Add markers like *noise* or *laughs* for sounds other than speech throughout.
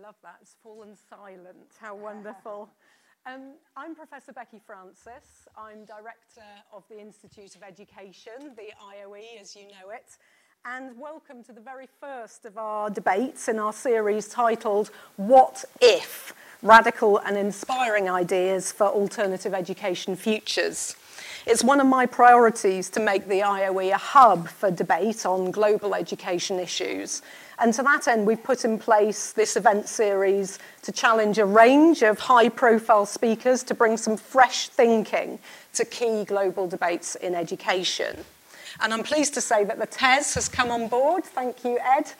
love that. It's fallen silent. How wonderful. *laughs* Um, I'm Professor Becky Francis. I'm Director of the Institute of Education, the IOE as you know it. And welcome to the very first of our debates in our series titled What If? Radical and Inspiring Ideas for Alternative Education Futures. It's one of my priorities to make the IOE a hub for debate on global education issues. And to that end, we've put in place this event series to challenge a range of high profile speakers to bring some fresh thinking to key global debates in education. And I'm pleased to say that the TES has come on board. Thank you, Ed.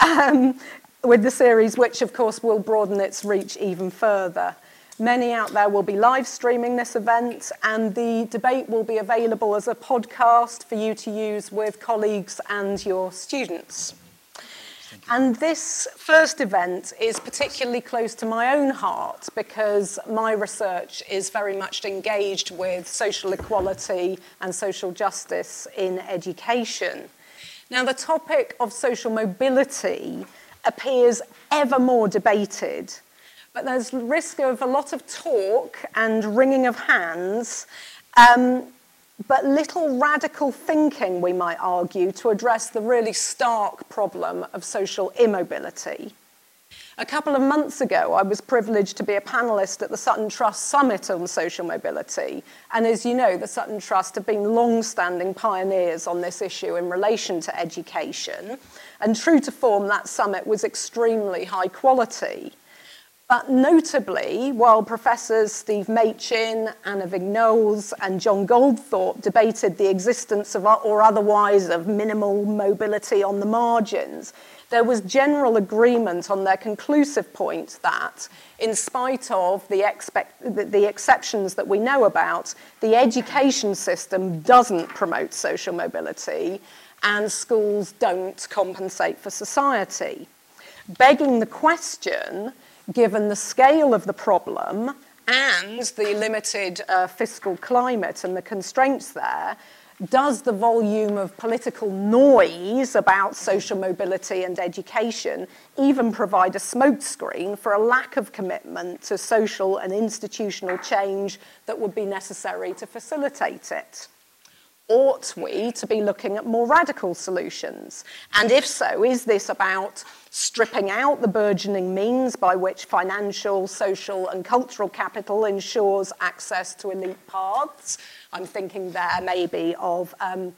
Um, with the series, which of course will broaden its reach even further. Many out there will be live streaming this event, and the debate will be available as a podcast for you to use with colleagues and your students. And this first event is particularly close to my own heart because my research is very much engaged with social equality and social justice in education. Now, the topic of social mobility appears ever more debated but there's risk of a lot of talk and wringing of hands, um, but little radical thinking, we might argue, to address the really stark problem of social immobility. A couple of months ago, I was privileged to be a panelist at the Sutton Trust Summit on Social Mobility. And as you know, the Sutton Trust have been long standing pioneers on this issue in relation to education. And true to form, that summit was extremely high quality. But notably, while Professors Steve Machin, Anna Vignoles, and John Goldthorpe debated the existence of or otherwise of minimal mobility on the margins, there was general agreement on their conclusive point that, in spite of the, expect, the, the exceptions that we know about, the education system doesn't promote social mobility and schools don't compensate for society. Begging the question, given the scale of the problem and the limited uh, fiscal climate and the constraints there, does the volume of political noise about social mobility and education even provide a smokescreen for a lack of commitment to social and institutional change that would be necessary to facilitate it? Ought we to be looking at more radical solutions? And if so, is this about stripping out the burgeoning means by which financial, social, and cultural capital ensures access to elite paths? I'm thinking there maybe of um,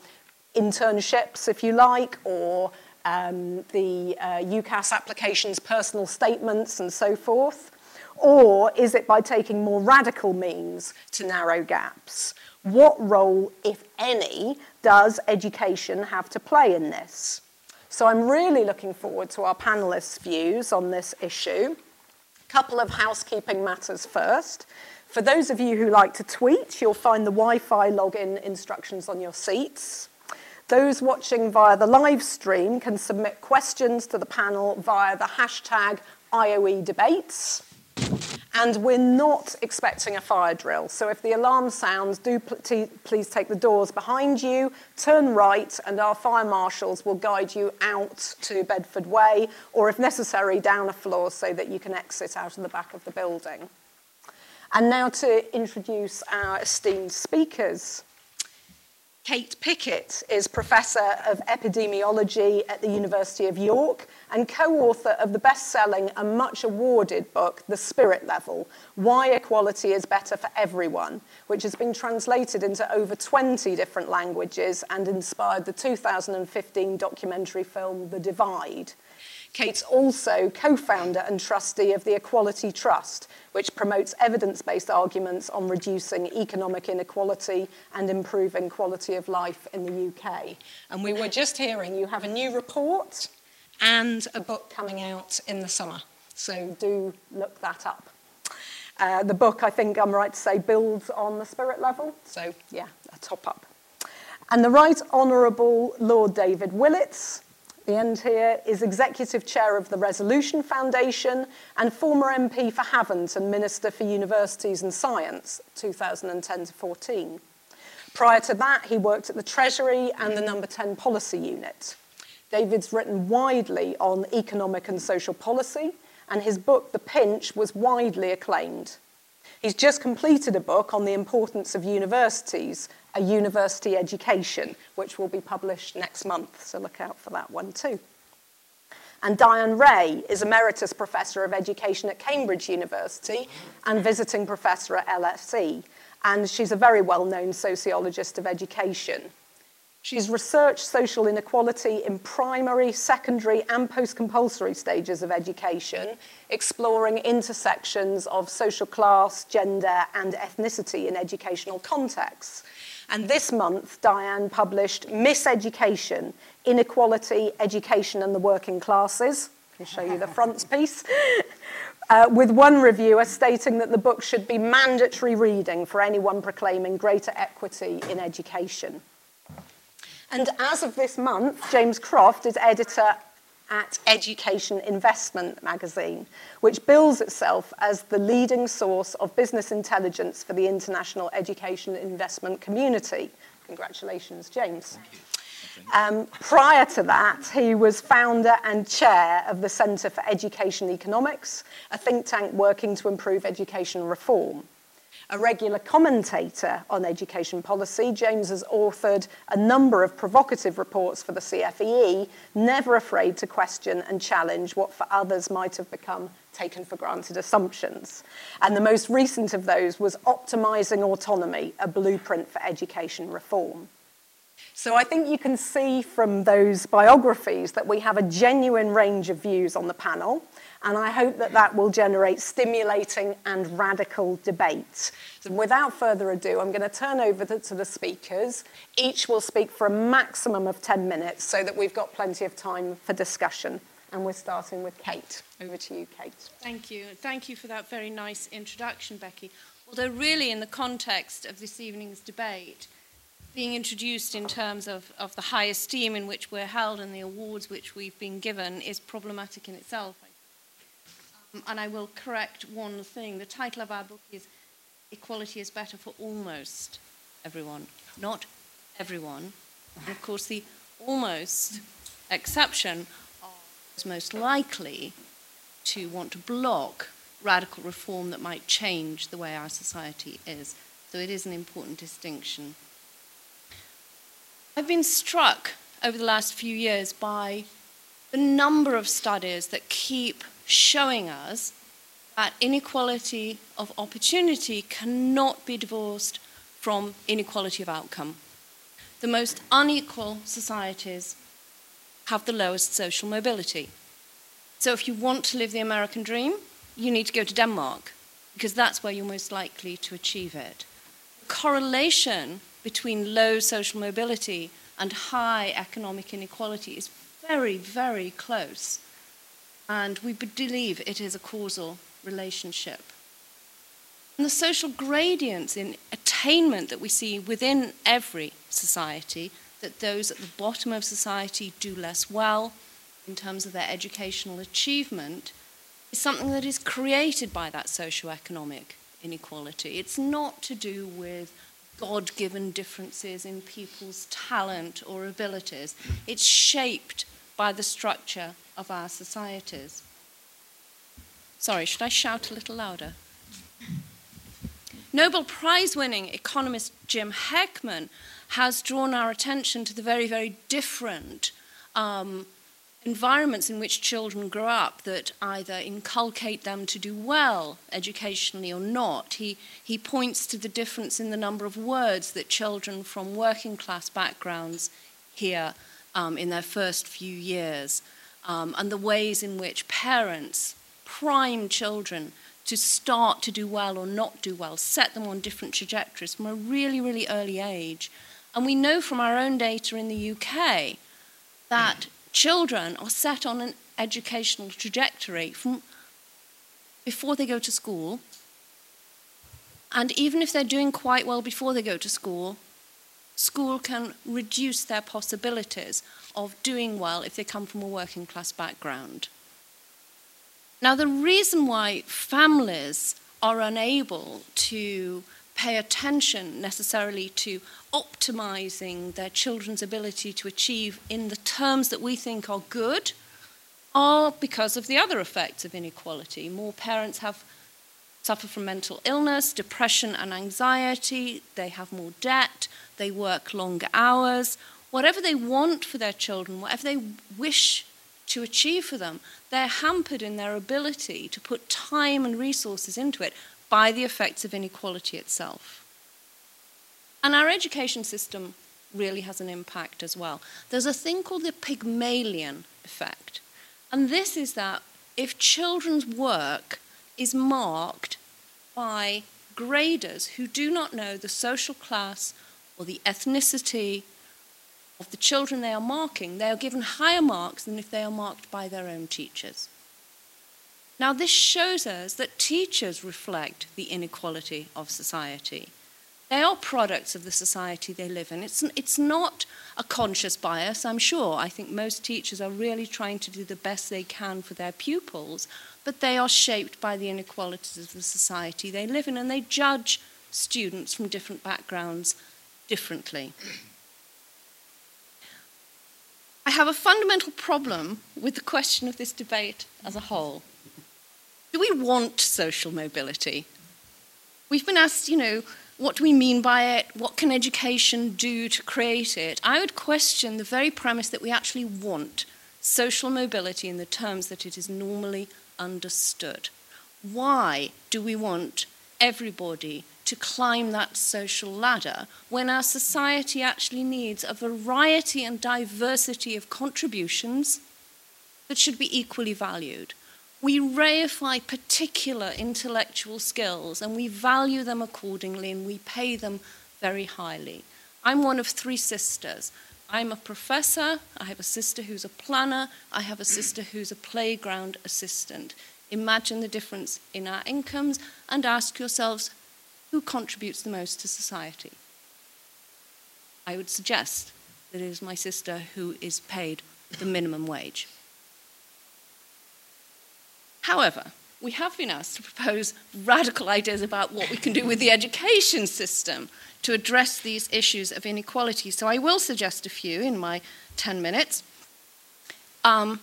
internships, if you like, or um, the uh, UCAS applications, personal statements, and so forth? Or is it by taking more radical means to narrow gaps? What role, if any, does education have to play in this? So I'm really looking forward to our panelists' views on this issue. A couple of housekeeping matters first. For those of you who like to tweet, you'll find the Wi-Fi login instructions on your seats. Those watching via the live stream can submit questions to the panel via the hashtag IOE debates. And we're not expecting a fire drill. So if the alarm sounds, do pl please take the doors behind you, turn right, and our fire marshals will guide you out to Bedford Way, or if necessary, down a floor so that you can exit out of the back of the building. And now to introduce our esteemed speakers. Kate Pickett is Professor of Epidemiology at the University of York and co-author of the best-selling and much awarded book, The Spirit Level, Why Equality is Better for Everyone, which has been translated into over 20 different languages and inspired the 2015 documentary film, The Divide. Kate's also co-founder and trustee of the Equality Trust, which promotes evidence-based arguments on reducing economic inequality and improving quality of life in the UK. And we were just hearing you have a new report and a book coming out in the summer. So do look that up. Uh, the book, I think I'm right to say, builds on the spirit level. So yeah, a top up. And the Right Honourable Lord David Willetts, the end here, is Executive Chair of the Resolution Foundation and former MP for Havant and Minister for Universities and Science, 2010 to 14. Prior to that, he worked at the Treasury and the Number 10 Policy Unit. David's written widely on economic and social policy and his book, The Pinch, was widely acclaimed. He's just completed a book on the importance of universities, a university education, which will be published next month, so look out for that one too. And Diane Reay is Emeritus Professor of Education at Cambridge University and visiting professor at LSE. And she's a very well known sociologist of education. She's researched social inequality in primary, secondary, and post compulsory stages of education, exploring intersections of social class, gender, and ethnicity in educational contexts. And this month, Diane published Miseducation Inequality, Education, and the Working Classes. I can show you the frontispiece. *laughs* Uh, with one reviewer stating that the book should be mandatory reading for anyone proclaiming greater equity in education. And as of this month, James Croft is editor at Education Investment magazine, which bills itself as the leading source of business intelligence for the international education investment community. Congratulations, James. Um, prior to that, he was founder and chair of the Centre for Education Economics, a think tank working to improve education reform. A regular commentator on education policy, James has authored a number of provocative reports for the CFEE, never afraid to question and challenge what for others might have become taken for granted assumptions. And the most recent of those was Optimising Autonomy, a blueprint for education reform. So I think you can see from those biographies that we have a genuine range of views on the panel and I hope that that will generate stimulating and radical debate. So without further ado, I'm going to turn over to, the speakers. Each will speak for a maximum of 10 minutes so that we've got plenty of time for discussion. And we're starting with Kate. Over to you, Kate. Thank you. Thank you for that very nice introduction, Becky. Although, really, in the context of this evening's debate, being introduced in terms of, of the high esteem in which we're held and the awards which we've been given is problematic in itself. And I will correct one thing. The title of our book is Equality is Better for Almost Everyone, not everyone. And of course, the almost exception is most likely to want to block radical reform that might change the way our society is. So it is an important distinction. I've been struck over the last few years by the number of studies that keep showing us that inequality of opportunity cannot be divorced from inequality of outcome. The most unequal societies have the lowest social mobility. So if you want to live the American dream, you need to go to Denmark because that's where you're most likely to achieve it. The correlation between low social mobility and high economic inequality is very, very close and we believe it is a causal relationship. And the social gradients in attainment that we see within every society, that those at the bottom of society do less well in terms of their educational achievement, is something that is created by that socio-economic inequality. It's not to do with God given differences in people's talent or abilities, it's shaped by the structure of our societies. Sorry, should I shout a little louder? Nobel Prize winning economist Jim Heckman has drawn our attention to the very, very different um, environments in which children grow up that either inculcate them to do well educationally or not. He, he points to the difference in the number of words that children from working class backgrounds hear um, in their first few years um, and the ways in which parents prime children to start to do well or not do well, set them on different trajectories from a really, really early age. And we know from our own data in the UK that children are set on an educational trajectory from before they go to school. And even if they're doing quite well before they go to school, school can reduce their possibilities of doing well if they come from a working class background. Now, the reason why families are unable to pay attention necessarily to optimizing their children's ability to achieve in the terms that we think are good are because of the other effects of inequality. More parents have suffer from mental illness, depression and anxiety, they have more debt, they work longer hours. Whatever they want for their children, whatever they wish to achieve for them, they're hampered in their ability to put time and resources into it by the effects of inequality itself. And our education system really has an impact as well. There's a thing called the Pygmalion effect. And this is that if children's work is marked by graders who do not know the social class or the ethnicity of the children they are marking, they are given higher marks than if they are marked by their own teachers. Now, this shows us that teachers reflect the inequality of society. They are products of the society they live in. It's, it's not a conscious bias, I'm sure. I think most teachers are really trying to do the best they can for their pupils, but they are shaped by the inequalities of the society they live in, and they judge students from different backgrounds differently. I have a fundamental problem with the question of this debate as a whole. Do we want social mobility? We've been asked, you know, what do we mean by it? What can education do to create it? I would question the very premise that we actually want social mobility in the terms that it is normally understood. Why do we want everybody to climb that social ladder when our society actually needs a variety and diversity of contributions that should be equally valued? we reify particular intellectual skills and we value them accordingly and we pay them very highly. I'm one of three sisters. I'm a professor, I have a sister who's a planner, I have a sister who's a playground assistant. Imagine the difference in our incomes and ask yourselves who contributes the most to society? I would suggest that it is my sister who is paid the minimum wage. However, we have been asked to propose radical ideas about what we can do with the education system to address these issues of inequality. So I will suggest a few in my 10 minutes. Um,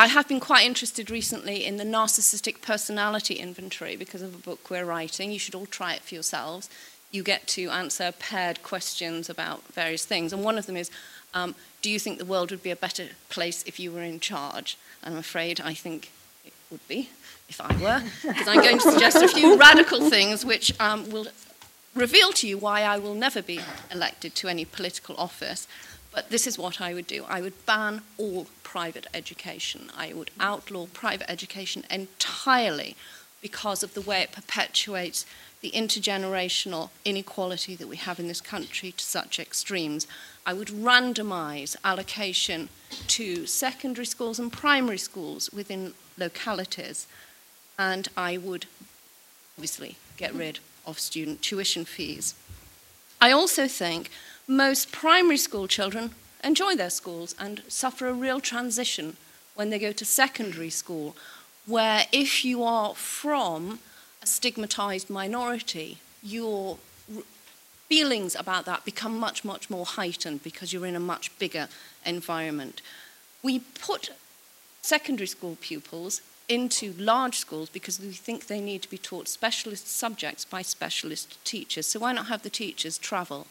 I have been quite interested recently in the narcissistic personality inventory because of a book we're writing. You should all try it for yourselves. You get to answer paired questions about various things. And one of them is um, Do you think the world would be a better place if you were in charge? And I'm afraid I think it would be if I were, because I'm going to suggest a few *laughs* radical things which um, will reveal to you why I will never be elected to any political office. But this is what I would do I would ban all private education. I would outlaw private education entirely because of the way it perpetuates the intergenerational inequality that we have in this country to such extremes. I would randomize allocation to secondary schools and primary schools within localities, and I would obviously get rid of student tuition fees. I also think most primary school children enjoy their schools and suffer a real transition when they go to secondary school, where if you are from a stigmatized minority, your feelings about that become much, much more heightened because you're in a much bigger environment. We put secondary school pupils into large schools because we think they need to be taught specialist subjects by specialist teachers. So why not have the teachers travel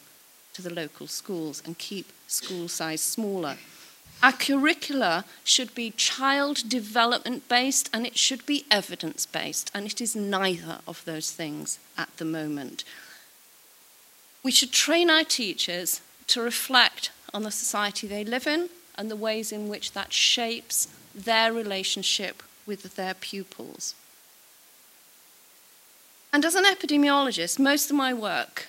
to the local schools and keep school size smaller? Our curricula should be child development based and it should be evidence based, and it is neither of those things at the moment. We should train our teachers to reflect on the society they live in and the ways in which that shapes their relationship with their pupils. And as an epidemiologist, most of my work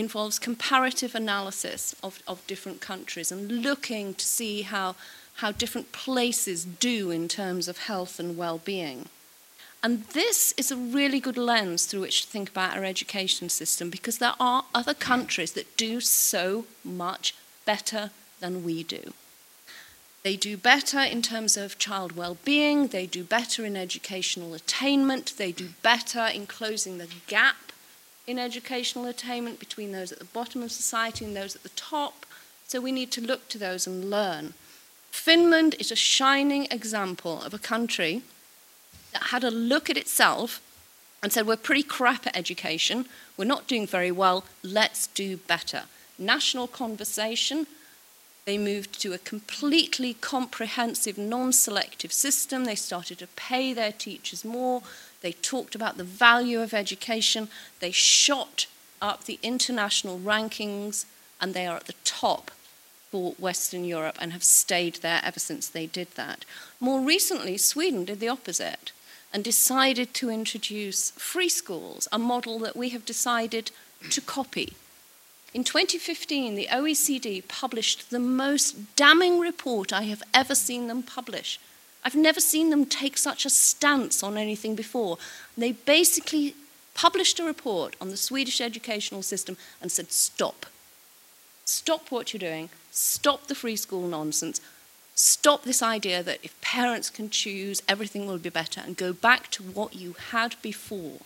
involves comparative analysis of, of different countries and looking to see how, how different places do in terms of health and well being. And this is a really good lens through which to think about our education system because there are other countries that do so much better than we do. They do better in terms of child well-being, they do better in educational attainment, they do better in closing the gap in educational attainment between those at the bottom of society and those at the top. So we need to look to those and learn. Finland is a shining example of a country that had a look at itself and said, We're pretty crap at education, we're not doing very well, let's do better. National conversation, they moved to a completely comprehensive, non selective system. They started to pay their teachers more. They talked about the value of education. They shot up the international rankings, and they are at the top for Western Europe and have stayed there ever since they did that. More recently, Sweden did the opposite and decided to introduce free schools, a model that we have decided to copy. In 2015, the OECD published the most damning report I have ever seen them publish. I've never seen them take such a stance on anything before. They basically published a report on the Swedish educational system and said, stop. Stop what you're doing. Stop the free school nonsense. Stop this idea that if parents can choose, everything will be better, and go back to what you had before.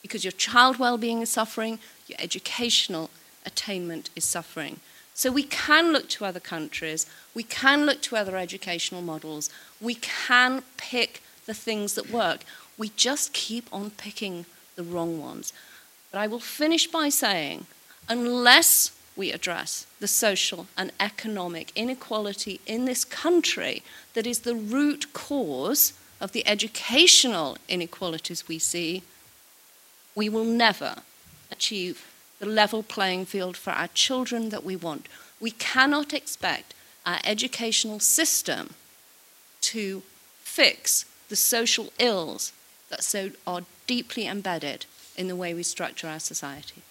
Because your child well being is suffering, your educational attainment is suffering. So we can look to other countries, we can look to other educational models, we can pick the things that work. We just keep on picking the wrong ones. But I will finish by saying, unless we address the social and economic inequality in this country that is the root cause of the educational inequalities we see, we will never achieve the level playing field for our children that we want. We cannot expect our educational system to fix the social ills that so are deeply embedded in the way we structure our society.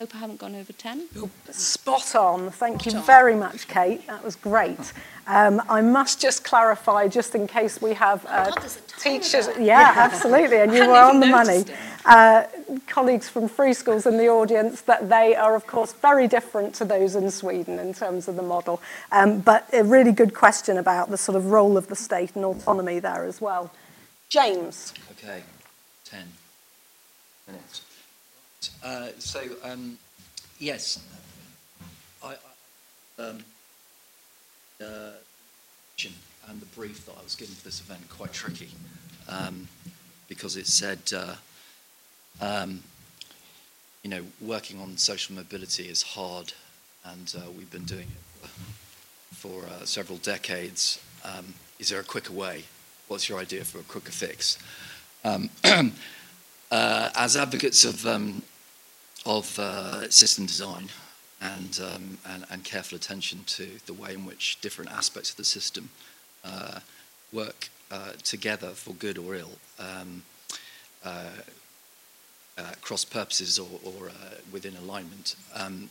Hope I haven't gone over 10. Spot on. Thank Spot you on. very much, Kate. That was great. Um, I must just clarify, just in case we have uh, oh, God, teachers. Yeah, absolutely. And *laughs* you were on the money. Uh, colleagues from free schools in the audience, that they are, of course, very different to those in Sweden in terms of the model. Um, but a really good question about the sort of role of the state and autonomy there as well. James. Okay, 10 minutes. Uh, so, um, yes, I, I um, uh, and the brief that I was given for this event quite tricky um, because it said, uh, um, you know, working on social mobility is hard, and uh, we've been doing it for uh, several decades. Um, is there a quicker way? What's your idea for a quicker fix? Um, *clears throat* as advocates of of uh, system design and, um, and, and, careful attention to the way in which different aspects of the system uh, work uh, together for good or ill, um, uh, uh, cross purposes or, or uh, within alignment. Um,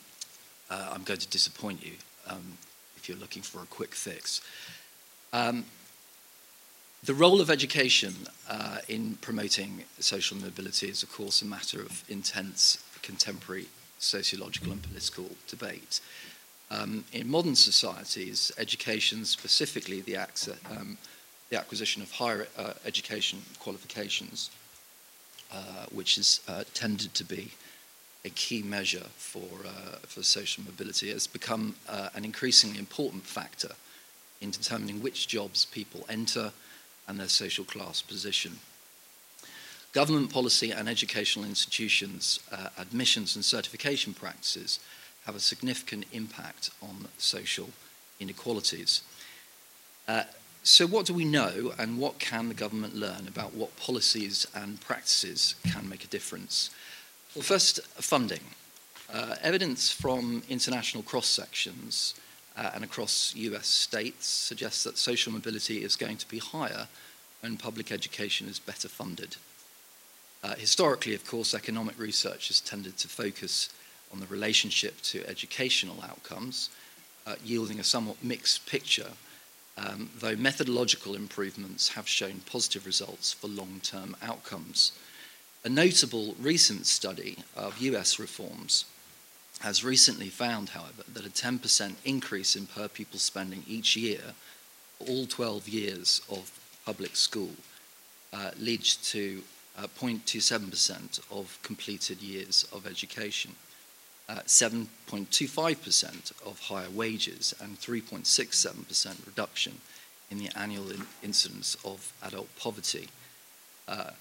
I'm going to disappoint you um, if you're looking for a quick fix. Um, the role of education uh, in promoting social mobility is, of course, a matter of intense contemporary sociological and political debate. Um, in modern societies, education, specifically the, um, the acquisition of higher uh, education qualifications, uh, which has uh, tended to be a key measure for, uh, for social mobility, has become uh, an increasingly important factor in determining which jobs people enter and their social class position. Government policy and educational institutions' uh, admissions and certification practices have a significant impact on social inequalities. Uh, so, what do we know, and what can the government learn about what policies and practices can make a difference? Well, first, funding. Uh, evidence from international cross sections uh, and across US states suggests that social mobility is going to be higher when public education is better funded. Uh, historically, of course, economic research has tended to focus on the relationship to educational outcomes, uh, yielding a somewhat mixed picture, um, though methodological improvements have shown positive results for long term outcomes. A notable recent study of US reforms has recently found, however, that a 10% increase in per pupil spending each year, all 12 years of public school, uh, leads to uh, 0.27% of completed years of education. uh, 7.25% of higher wages and 3.67% reduction in the annual in incidence of adult poverty. Uh,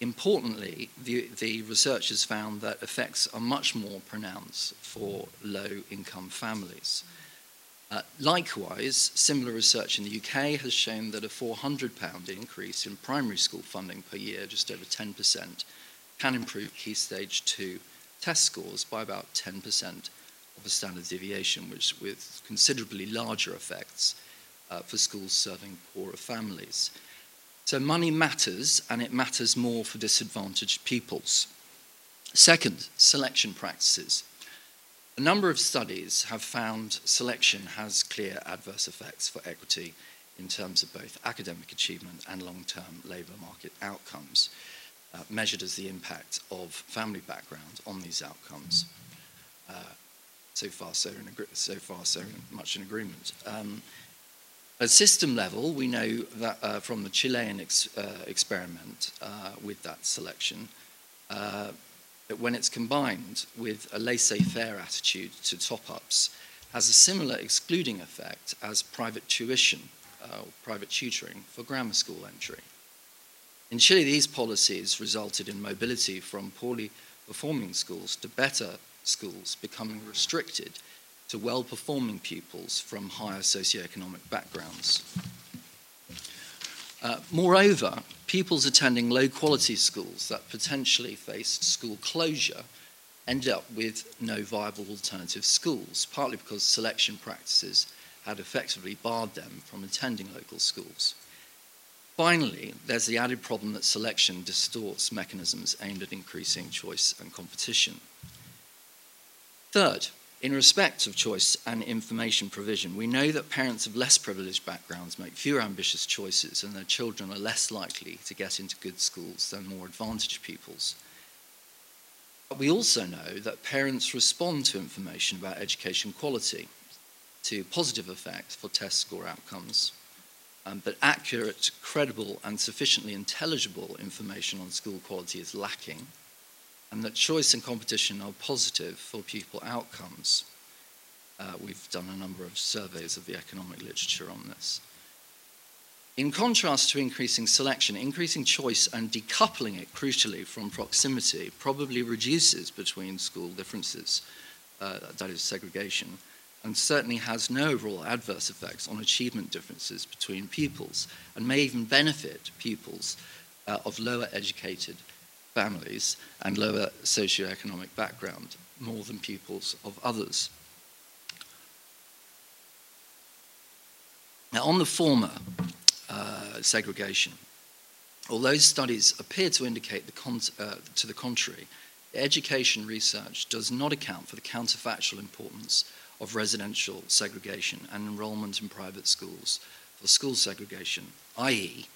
importantly, the, the researchers found that effects are much more pronounced for low income families. Uh, likewise, similar research in the UK has shown that a £400 increase in primary school funding per year, just over 10%, can improve Key Stage 2 test scores by about 10% of a standard deviation, which with considerably larger effects uh, for schools serving poorer families. So money matters, and it matters more for disadvantaged pupils. Second, selection practices. A number of studies have found selection has clear adverse effects for equity in terms of both academic achievement and long-term labour market outcomes, uh, measured as the impact of family background on these outcomes. Uh, so far, so, in so far, so much in agreement. Um, at system level, we know that uh, from the Chilean ex uh, experiment uh, with that selection, uh, that when it's combined with a laissez-faire attitude to top-ups, has a similar excluding effect as private tuition uh, private tutoring for grammar school entry. In Chile, these policies resulted in mobility from poorly performing schools to better schools becoming restricted to well-performing pupils from higher socioeconomic backgrounds. Uh, moreover, pupils attending low quality schools that potentially faced school closure ended up with no viable alternative schools, partly because selection practices had effectively barred them from attending local schools. Finally, there's the added problem that selection distorts mechanisms aimed at increasing choice and competition. Third, in respect of choice and information provision, we know that parents of less privileged backgrounds make fewer ambitious choices and their children are less likely to get into good schools than more advantaged pupils. But we also know that parents respond to information about education quality, to positive effects for test score outcomes, um, but accurate, credible, and sufficiently intelligible information on school quality is lacking and that choice and competition are positive for pupil outcomes. Uh, we've done a number of surveys of the economic literature on this. In contrast to increasing selection, increasing choice and decoupling it crucially from proximity probably reduces between school differences, uh, that is segregation, and certainly has no overall adverse effects on achievement differences between pupils and may even benefit pupils uh, of lower educated families and lower socioeconomic background more than pupils of others. Now, on the former, uh, segregation, although studies appear to indicate the uh, to the contrary, education research does not account for the counterfactual importance of residential segregation and enrollment in private schools for school segregation, i.e.,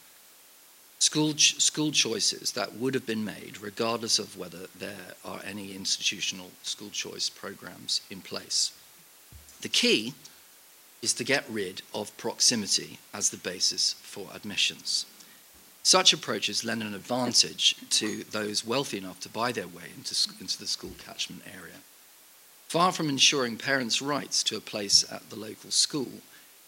school, ch school choices that would have been made regardless of whether there are any institutional school choice programs in place. The key is to get rid of proximity as the basis for admissions. Such approaches lend an advantage to those wealthy enough to buy their way into, into the school catchment area. Far from ensuring parents' rights to a place at the local school,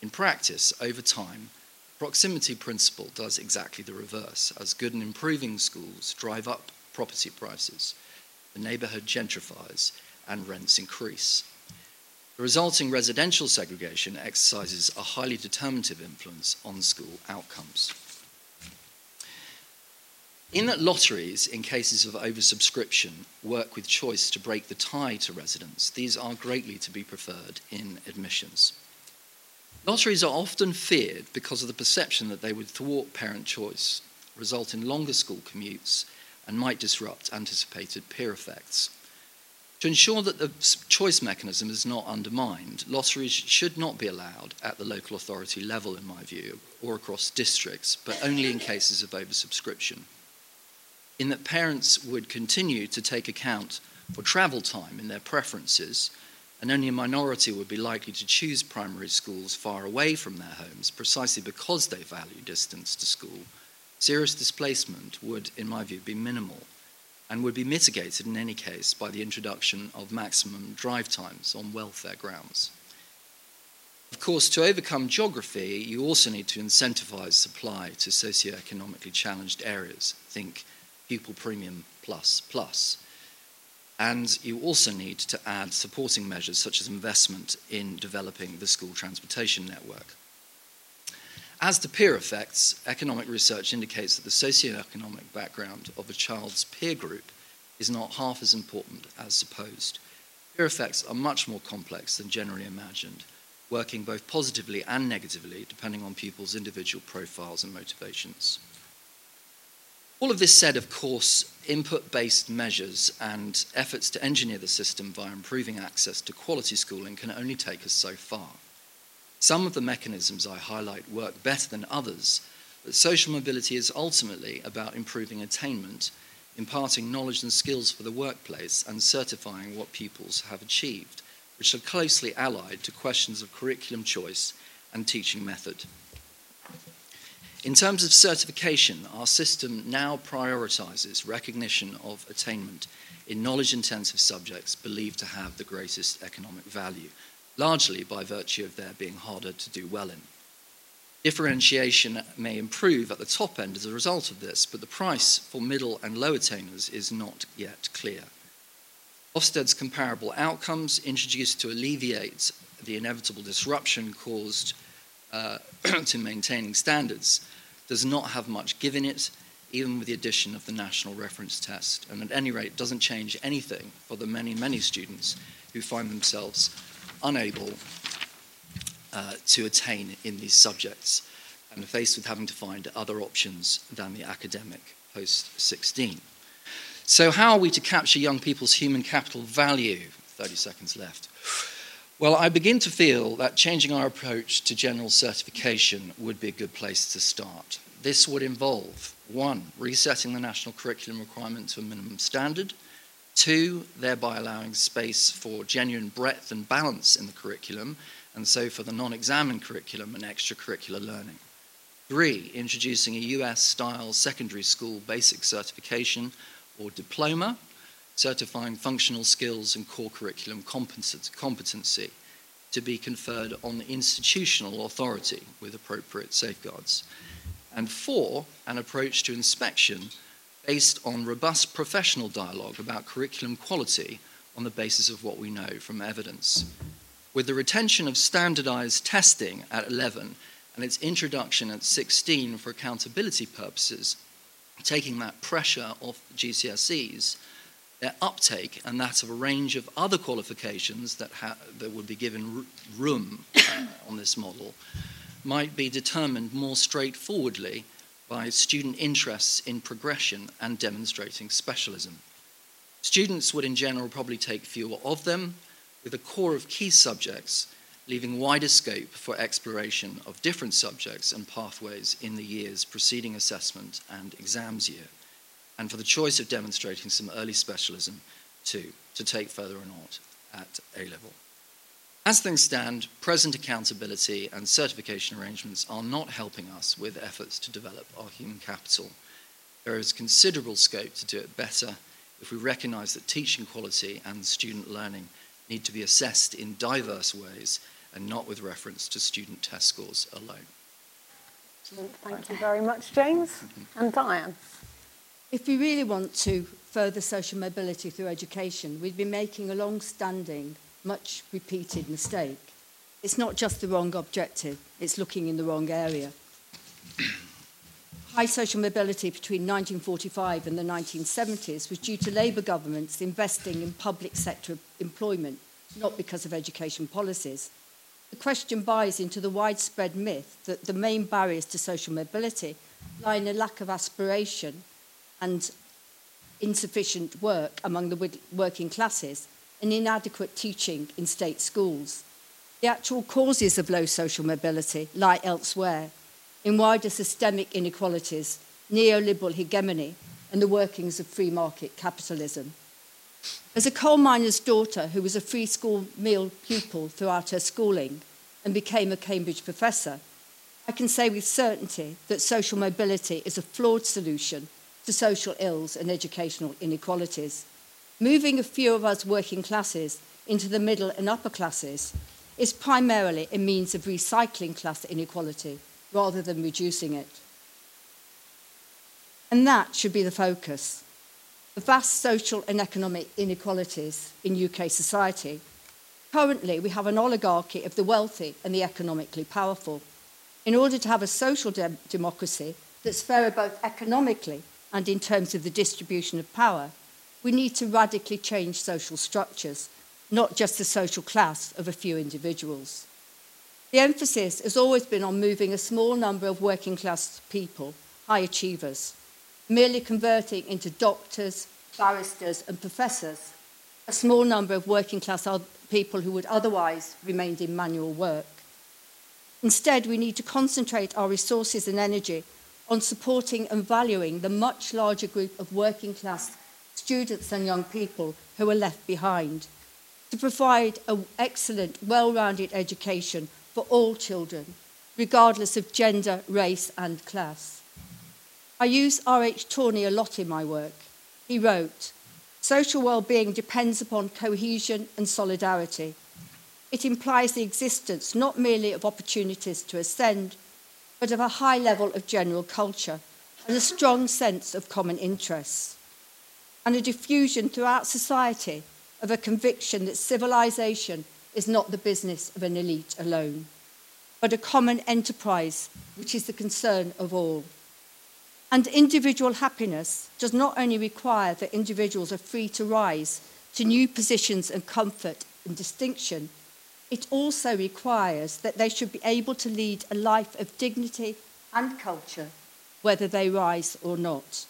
in practice, over time, Proximity principle does exactly the reverse, as good and improving schools drive up property prices, the neighborhood gentrifies, and rents increase. The resulting residential segregation exercises a highly determinative influence on school outcomes. In that lotteries, in cases of oversubscription, work with choice to break the tie to residence, these are greatly to be preferred in admissions. Lotteries are often feared because of the perception that they would thwart parent choice, result in longer school commutes, and might disrupt anticipated peer effects. To ensure that the choice mechanism is not undermined, lotteries should not be allowed at the local authority level, in my view, or across districts, but only in cases of oversubscription. In that parents would continue to take account for travel time in their preferences and only a minority would be likely to choose primary schools far away from their homes precisely because they value distance to school, serious displacement would, in my view, be minimal. and would be mitigated in any case by the introduction of maximum drive times on welfare grounds. Of course, to overcome geography, you also need to incentivize supply to socioeconomically challenged areas. Think pupil premium plus plus. And you also need to add supporting measures such as investment in developing the school transportation network. As to peer effects, economic research indicates that the socioeconomic background of a child's peer group is not half as important as supposed. Peer effects are much more complex than generally imagined, working both positively and negatively depending on pupils' individual profiles and motivations. All of this said, of course, input based measures and efforts to engineer the system via improving access to quality schooling can only take us so far. Some of the mechanisms I highlight work better than others, but social mobility is ultimately about improving attainment, imparting knowledge and skills for the workplace, and certifying what pupils have achieved, which are closely allied to questions of curriculum choice and teaching method. In terms of certification, our system now prioritizes recognition of attainment in knowledge intensive subjects believed to have the greatest economic value, largely by virtue of their being harder to do well in. Differentiation may improve at the top end as a result of this, but the price for middle and low attainers is not yet clear. Ofsted's comparable outcomes, introduced to alleviate the inevitable disruption caused uh, *clears throat* to maintaining standards, does not have much give in it, even with the addition of the national reference test, and at any rate doesn't change anything for the many, many students who find themselves unable uh, to attain in these subjects and are faced with having to find other options than the academic post 16. So, how are we to capture young people's human capital value? 30 seconds left. Well, I begin to feel that changing our approach to general certification would be a good place to start. This would involve one, resetting the national curriculum requirement to a minimum standard, two, thereby allowing space for genuine breadth and balance in the curriculum, and so for the non examined curriculum and extracurricular learning. Three, introducing a US style secondary school basic certification or diploma certifying functional skills and core curriculum competency to be conferred on institutional authority with appropriate safeguards. And four, an approach to inspection based on robust professional dialogue about curriculum quality on the basis of what we know from evidence. With the retention of standardized testing at 11 and its introduction at 16 for accountability purposes, taking that pressure off GCSEs, their uptake and that of a range of other qualifications that, ha- that would be given room uh, on this model might be determined more straightforwardly by student interests in progression and demonstrating specialism. Students would in general probably take fewer of them, with a core of key subjects, leaving wider scope for exploration of different subjects and pathways in the years preceding assessment and exams year and for the choice of demonstrating some early specialism too, to take further or not at A level. As things stand, present accountability and certification arrangements are not helping us with efforts to develop our human capital. There is considerable scope to do it better if we recognise that teaching quality and student learning need to be assessed in diverse ways and not with reference to student test scores alone. Thank you very much, James. Mm-hmm. And Diane. If we really want to further social mobility through education, we'd be making a long-standing, much repeated mistake. It's not just the wrong objective, it's looking in the wrong area. High social mobility between 1945 and the 1970s was due to Labour governments investing in public sector employment, not because of education policies. The question buys into the widespread myth that the main barriers to social mobility lie in a lack of aspiration and insufficient work among the working classes and inadequate teaching in state schools. The actual causes of low social mobility lie elsewhere, in wider systemic inequalities, neoliberal hegemony, and the workings of free market capitalism. As a coal miner's daughter who was a free school meal pupil throughout her schooling and became a Cambridge professor, I can say with certainty that social mobility is a flawed solution to social ills and educational inequalities. Moving a few of us working classes into the middle and upper classes is primarily a means of recycling class inequality rather than reducing it. And that should be the focus. The vast social and economic inequalities in UK society. Currently, we have an oligarchy of the wealthy and the economically powerful. In order to have a social de democracy that's fairer both economically and in terms of the distribution of power, we need to radically change social structures, not just the social class of a few individuals. The emphasis has always been on moving a small number of working class people, high achievers, merely converting into doctors, barristers, and professors a small number of working class people who would otherwise remain in manual work. Instead, we need to concentrate our resources and energy on supporting and valuing the much larger group of working class students and young people who are left behind, to provide an excellent, well rounded education for all children, regardless of gender, race, and class. I use R.H. Tawney a lot in my work. He wrote, Social well-being depends upon cohesion and solidarity. It implies the existence not merely of opportunities to ascend, but of a high level of general culture and a strong sense of common interests, and a diffusion throughout society of a conviction that civilization is not the business of an elite alone, but a common enterprise which is the concern of all. And individual happiness does not only require that individuals are free to rise to new positions and comfort and distinction, it also requires that they should be able to lead a life of dignity and culture, whether they rise or not.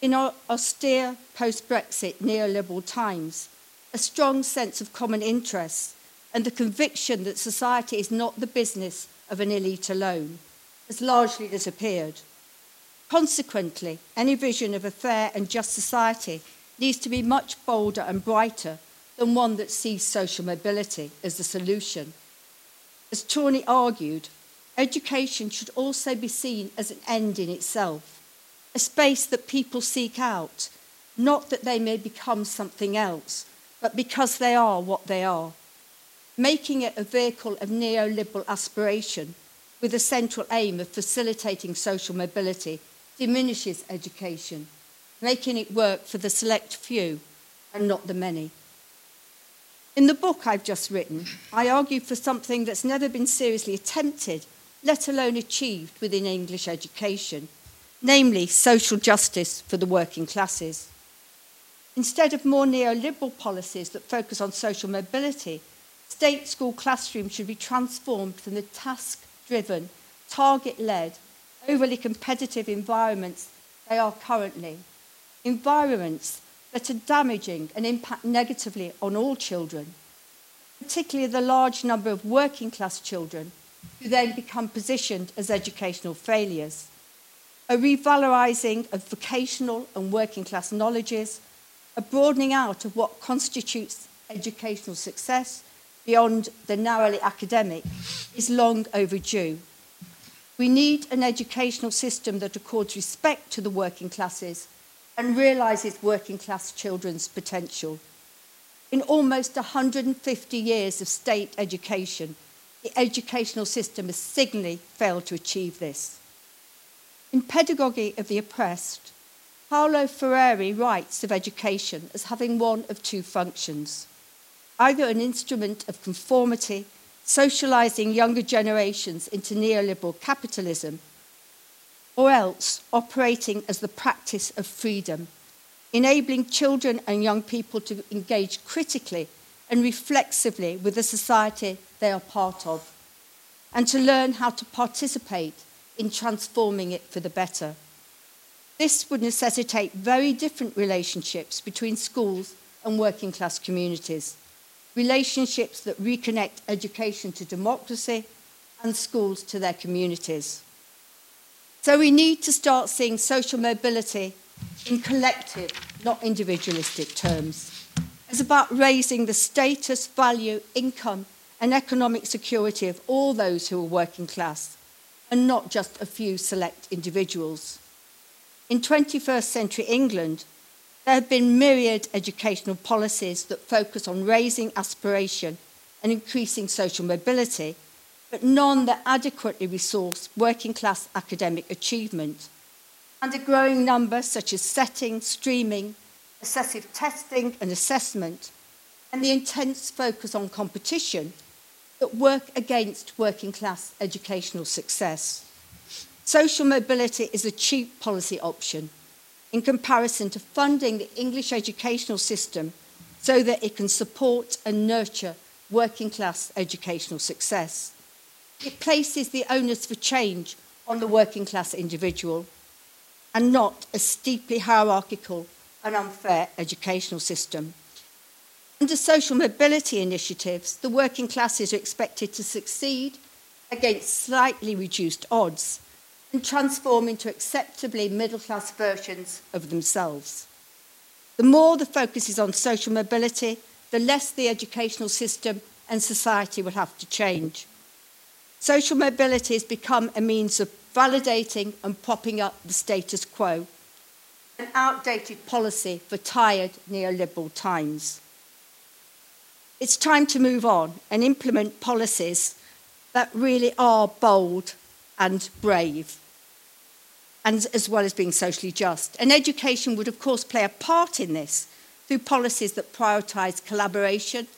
In our austere post Brexit neoliberal times, a strong sense of common interests and the conviction that society is not the business of an elite alone has largely disappeared. Consequently, any vision of a fair and just society needs to be much bolder and brighter than one that sees social mobility as the solution. As Tawney argued, education should also be seen as an end in itself, a space that people seek out, not that they may become something else, but because they are what they are. Making it a vehicle of neoliberal aspiration with the central aim of facilitating social mobility diminishes education, making it work for the select few and not the many. In the book I've just written, I argue for something that's never been seriously attempted, let alone achieved within English education, namely social justice for the working classes. Instead of more neoliberal policies that focus on social mobility, state school classrooms should be transformed from the task driven, target led, overly competitive environments they are currently. Environments that are damaging and impact negatively on all children, particularly the large number of working class children who then become positioned as educational failures. A revalorising of vocational and working class knowledges, a broadening out of what constitutes educational success beyond the narrowly academic is long overdue. We need an educational system that accords respect to the working classes and realises working class children's potential. In almost 150 years of state education, the educational system has signally failed to achieve this. In Pedagogy of the Oppressed, Paulo Freire writes of education as having one of two functions either an instrument of conformity socialising younger generations into neoliberal capitalism, or else operating as the practice of freedom, enabling children and young people to engage critically and reflexively with the society they are part of, and to learn how to participate in transforming it for the better. This would necessitate very different relationships between schools and working class communities relationships that reconnect education to democracy and schools to their communities. So we need to start seeing social mobility in collective, not individualistic terms. It's about raising the status, value, income, and economic security of all those who are working class, and not just a few select individuals. In 21st century England, there have been myriad educational policies that focus on raising aspiration and increasing social mobility, but none that adequately resource working class academic achievement. And a growing number, such as setting, streaming, excessive testing and assessment, and the intense focus on competition that work against working class educational success. Social mobility is a cheap policy option in comparison to funding the English educational system so that it can support and nurture working class educational success. It places the onus for change on the working class individual and not a steeply hierarchical and unfair educational system. Under social mobility initiatives, the working classes are expected to succeed against slightly reduced odds and transform into acceptably middle class versions of themselves. The more the focus is on social mobility, the less the educational system and society will have to change. Social mobility has become a means of validating and propping up the status quo, an outdated policy for tired neoliberal times. It's time to move on and implement policies that really are bold and brave, and as well as being socially just. And education would, of course, play a part in this through policies that prioritise collaboration,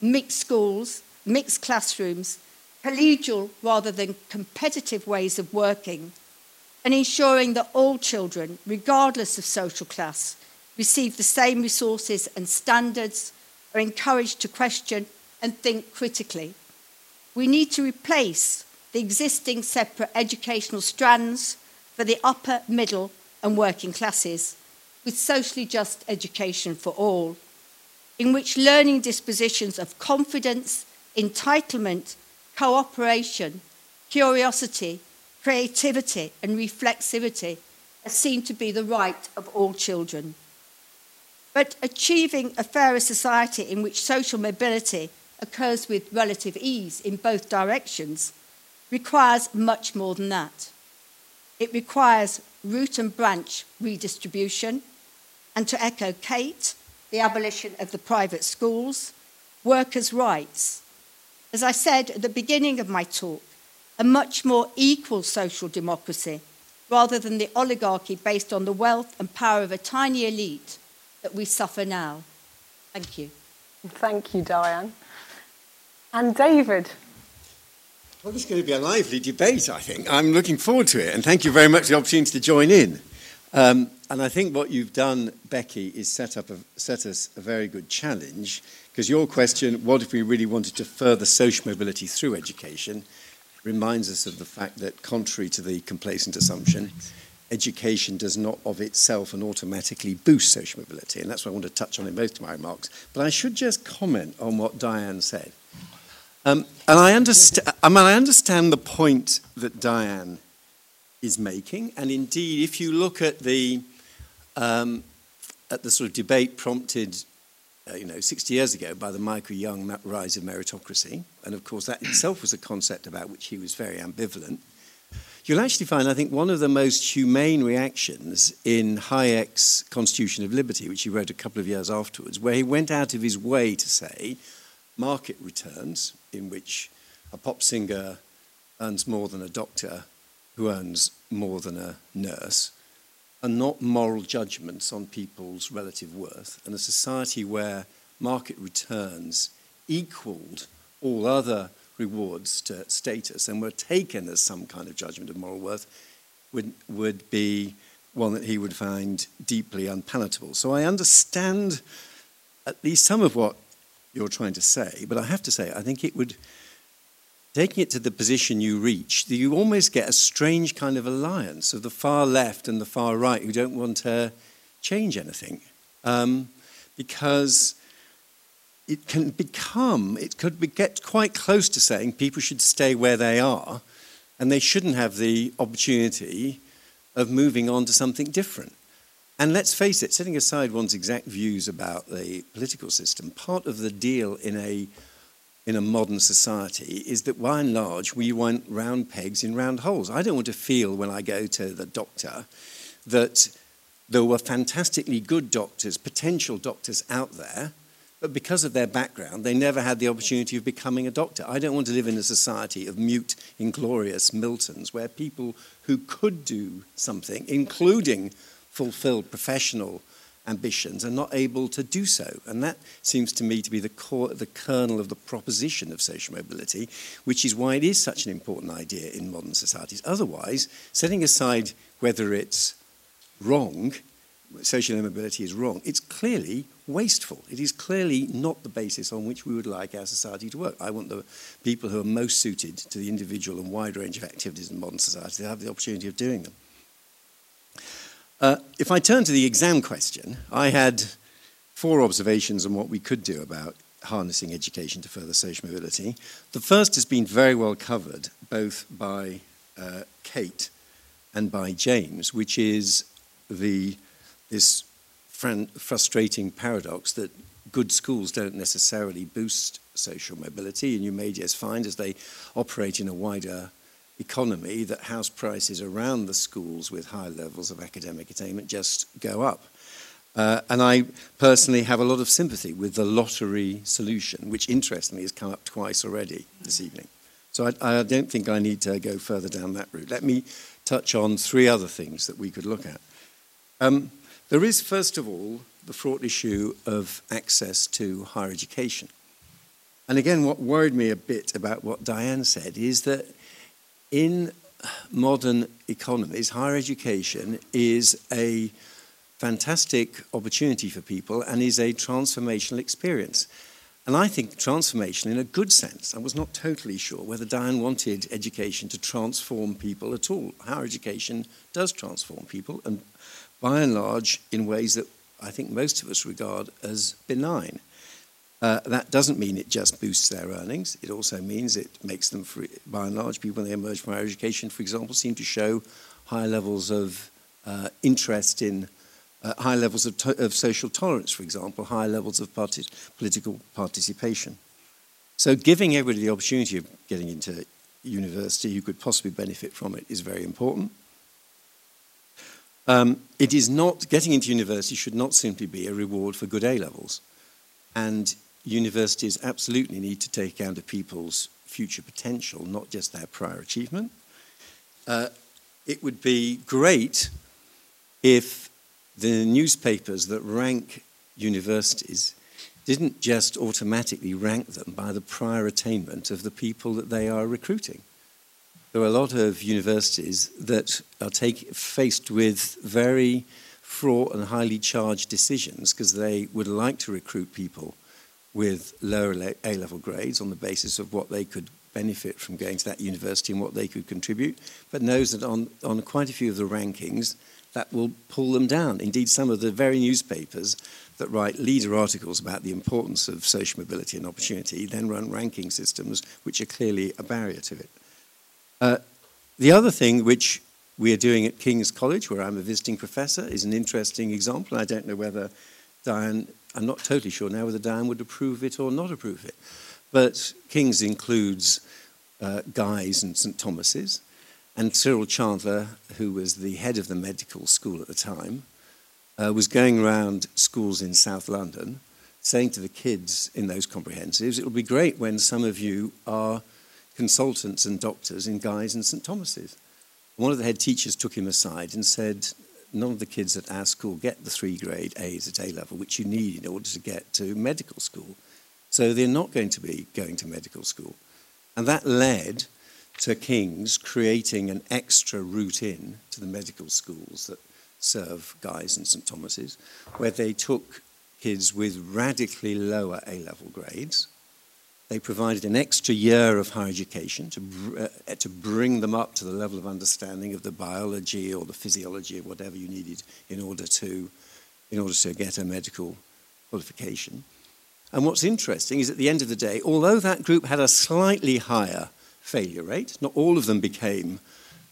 mixed schools, mixed classrooms, collegial rather than competitive ways of working, and ensuring that all children, regardless of social class, receive the same resources and standards, are encouraged to question and think critically. We need to replace the existing separate educational strands for the upper, middle, and working classes with socially just education for all, in which learning dispositions of confidence, entitlement, cooperation, curiosity, creativity, and reflexivity are seen to be the right of all children. But achieving a fairer society in which social mobility occurs with relative ease in both directions requires much more than that. It requires root and branch redistribution, and to echo Kate, the abolition of the private schools, workers' rights. As I said at the beginning of my talk, a much more equal social democracy rather than the oligarchy based on the wealth and power of a tiny elite that we suffer now. Thank you. Thank you, Diane. And David. Well, this is going to be a lively debate, I think. I'm looking forward to it, and thank you very much for the opportunity to join in. Um, and I think what you've done, Becky, is set, up a, set us a very good challenge, because your question, what if we really wanted to further social mobility through education, reminds us of the fact that, contrary to the complacent assumption, education does not of itself and automatically boost social mobility. And that's what I want to touch on in most of my remarks. But I should just comment on what Diane said. Um, and I, underst- I, mean, I understand the point that Diane is making. And indeed, if you look at the, um, at the sort of debate prompted uh, you know, 60 years ago by the Michael Young rise of meritocracy, and of course that itself was a concept about which he was very ambivalent, You'll actually find, I think, one of the most humane reactions in Hayek's Constitution of Liberty, which he wrote a couple of years afterwards, where he went out of his way to say market returns, in which a pop singer earns more than a doctor who earns more than a nurse, are not moral judgments on people's relative worth, and a society where market returns equaled all other rewards to status and were taken as some kind of judgment of moral worth would, would be one that he would find deeply unpalatable. So I understand at least some of what you're trying to say, but I have to say, I think it would, taking it to the position you reach, you almost get a strange kind of alliance of the far left and the far right who don't want to change anything. Um, because it can become, it could be, get quite close to saying people should stay where they are and they shouldn't have the opportunity of moving on to something different. And let's face it, setting aside one's exact views about the political system, part of the deal in a, in a modern society is that by and large we want round pegs in round holes. I don't want to feel when I go to the doctor that there were fantastically good doctors, potential doctors out there, but because of their background, they never had the opportunity of becoming a doctor. I don't want to live in a society of mute, inglorious Miltons where people who could do something, including fulfilled professional ambitions, are not able to do so. And that seems to me to be the, core, the kernel of the proposition of social mobility, which is why it is such an important idea in modern societies. Otherwise, setting aside whether it's wrong, social mobility is wrong, it's clearly wasteful. It is clearly not the basis on which we would like our society to work. I want the people who are most suited to the individual and wide range of activities in modern society to have the opportunity of doing them. Uh, if I turn to the exam question, I had four observations on what we could do about harnessing education to further social mobility. The first has been very well covered both by uh, Kate and by James, which is the, this frustrating paradox that good schools don't necessarily boost social mobility, and you may just find as they operate in a wider economy that house prices around the schools with high levels of academic attainment just go up. Uh, and I personally have a lot of sympathy with the lottery solution, which interestingly has come up twice already this evening. So I, I don't think I need to go further down that route. Let me touch on three other things that we could look at. Um, there is, first of all, the fraught issue of access to higher education. And again, what worried me a bit about what Diane said is that in modern economies, higher education is a fantastic opportunity for people and is a transformational experience. And I think transformation in a good sense. I was not totally sure whether Diane wanted education to transform people at all. Higher education does transform people, and by and large, in ways that I think most of us regard as benign. Uh, that doesn't mean it just boosts their earnings. It also means it makes them, free, by and large, people when they emerge from higher education, for example, seem to show higher levels of uh, interest in uh, high levels of, of, social tolerance, for example, high levels of political participation. So giving everybody the opportunity of getting into university who could possibly benefit from it is very important. Um, it is not, getting into university should not simply be a reward for good A levels. And universities absolutely need to take account of people's future potential, not just their prior achievement. Uh, it would be great if the newspapers that rank universities didn't just automatically rank them by the prior attainment of the people that they are recruiting. There are a lot of universities that are take, faced with very fraught and highly charged decisions because they would like to recruit people with lower A level grades on the basis of what they could benefit from going to that university and what they could contribute, but knows that on, on quite a few of the rankings, that will pull them down. Indeed, some of the very newspapers that write leader articles about the importance of social mobility and opportunity then run ranking systems which are clearly a barrier to it. Uh, the other thing which we are doing at King's College, where I'm a visiting professor, is an interesting example. I don't know whether Diane, I'm not totally sure now whether Diane would approve it or not approve it. But King's includes uh, Guy's and St Thomas's. And Cyril Chantler, who was the head of the medical school at the time, uh, was going around schools in South London saying to the kids in those comprehensives, it will be great when some of you are consultants and doctors in Guy's and St Thomas's. One of the head teachers took him aside and said, none of the kids at our school get the three grade A's at A level, which you need in order to get to medical school. So they're not going to be going to medical school. And that led to King's creating an extra route in to the medical schools that serve Guy's and St Thomas's, where they took kids with radically lower A level grades. They provided an extra year of higher education to, uh, to bring them up to the level of understanding of the biology or the physiology of whatever you needed in order to, in order to get a medical qualification. And what's interesting is at the end of the day, although that group had a slightly higher failure rate. Not all of them became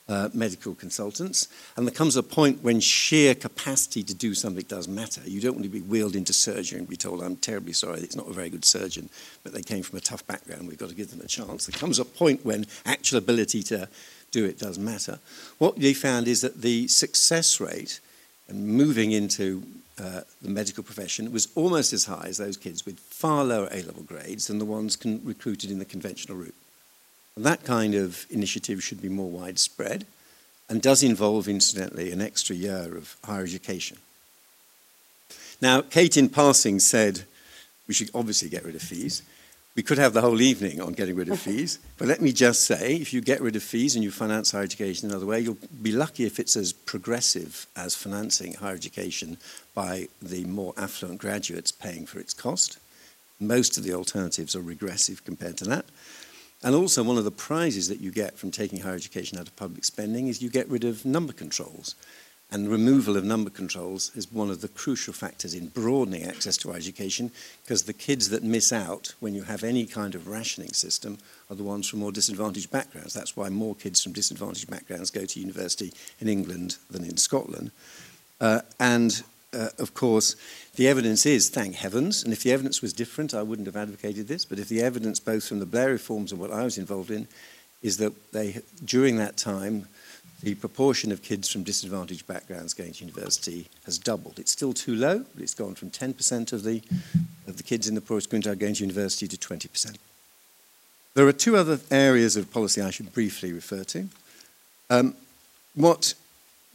uh, medical consultants. And there comes a point when sheer capacity to do something does matter. You don't want to be wheeled into surgery and be told, I'm terribly sorry, it's not a very good surgeon, but they came from a tough background, we've got to give them a chance. There comes a point when actual ability to do it does matter. What they found is that the success rate and moving into uh, the medical profession was almost as high as those kids with far lower A-level grades than the ones recruited in the conventional route. That kind of initiative should be more widespread and does involve, incidentally, an extra year of higher education. Now, Kate, in passing, said we should obviously get rid of fees. We could have the whole evening on getting rid of *laughs* fees, but let me just say if you get rid of fees and you finance higher education another way, you'll be lucky if it's as progressive as financing higher education by the more affluent graduates paying for its cost. Most of the alternatives are regressive compared to that. And also, one of the prizes that you get from taking higher education out of public spending is you get rid of number controls. And removal of number controls is one of the crucial factors in broadening access to education because the kids that miss out when you have any kind of rationing system are the ones from more disadvantaged backgrounds. That's why more kids from disadvantaged backgrounds go to university in England than in Scotland. Uh, and uh, of course, the evidence is, thank heavens, and if the evidence was different, I wouldn't have advocated this, but if the evidence, both from the Blair reforms and what I was involved in, is that they, during that time, the proportion of kids from disadvantaged backgrounds going to university has doubled. It's still too low, but it's gone from 10% of the, of the kids in the poorest quintile going to university to 20%. There are two other areas of policy I should briefly refer to. Um, what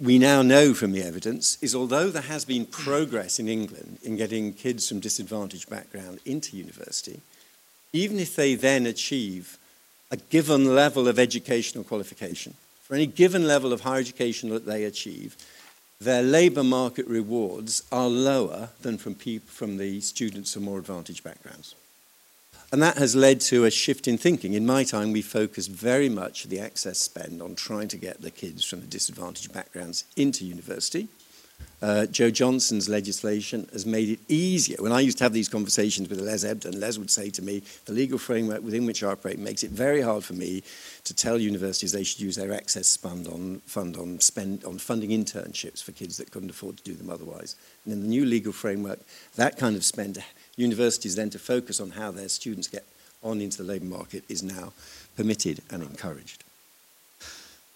we now know from the evidence is although there has been progress in England in getting kids from disadvantaged background into university, even if they then achieve a given level of educational qualification, for any given level of higher education that they achieve, their labour market rewards are lower than from, people, from the students from more advantaged backgrounds. And that has led to a shift in thinking. In my time, we focused very much the access spend on trying to get the kids from the disadvantaged backgrounds into university. Uh, Jo Johnson's legislation has made it easier. When I used to have these conversations with Les Ebdon, Les would say to me, the legal framework within which I operate makes it very hard for me to tell universities they should use their excess fund on, fund on, spend, on funding internships for kids that couldn't afford to do them otherwise. And in the new legal framework, that kind of spend universities then to focus on how their students get on into the labour market is now permitted and encouraged.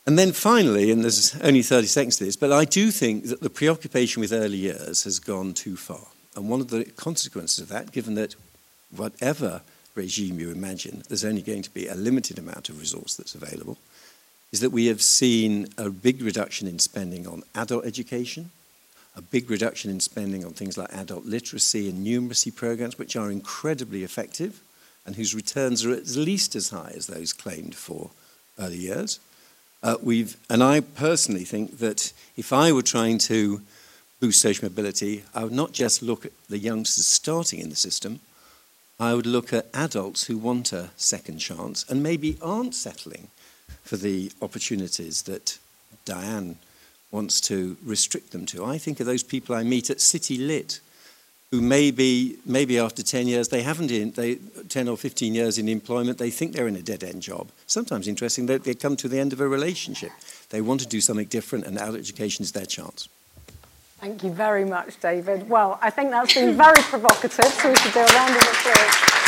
And then finally, and there's only 30 seconds to this, but I do think that the preoccupation with early years has gone too far. And one of the consequences of that, given that whatever regime you imagine, there's only going to be a limited amount of resource that's available, is that we have seen a big reduction in spending on adult education, a big reduction in spending on things like adult literacy and numeracy programs, which are incredibly effective and whose returns are at least as high as those claimed for early years. Uh, we've, and I personally think that if I were trying to boost social mobility, I would not just look at the youngsters starting in the system, I would look at adults who want a second chance and maybe aren't settling for the opportunities that Diane wants to restrict them to. I think of those people I meet at City Lit who maybe, maybe after 10 years, they haven't in, they, 10 or 15 years in employment, they think they're in a dead-end job. Sometimes interesting, they, they come to the end of a relationship. They want to do something different and adult education is their chance. Thank you very much, David. Well, I think that's been very provocative, so we should do a round of applause.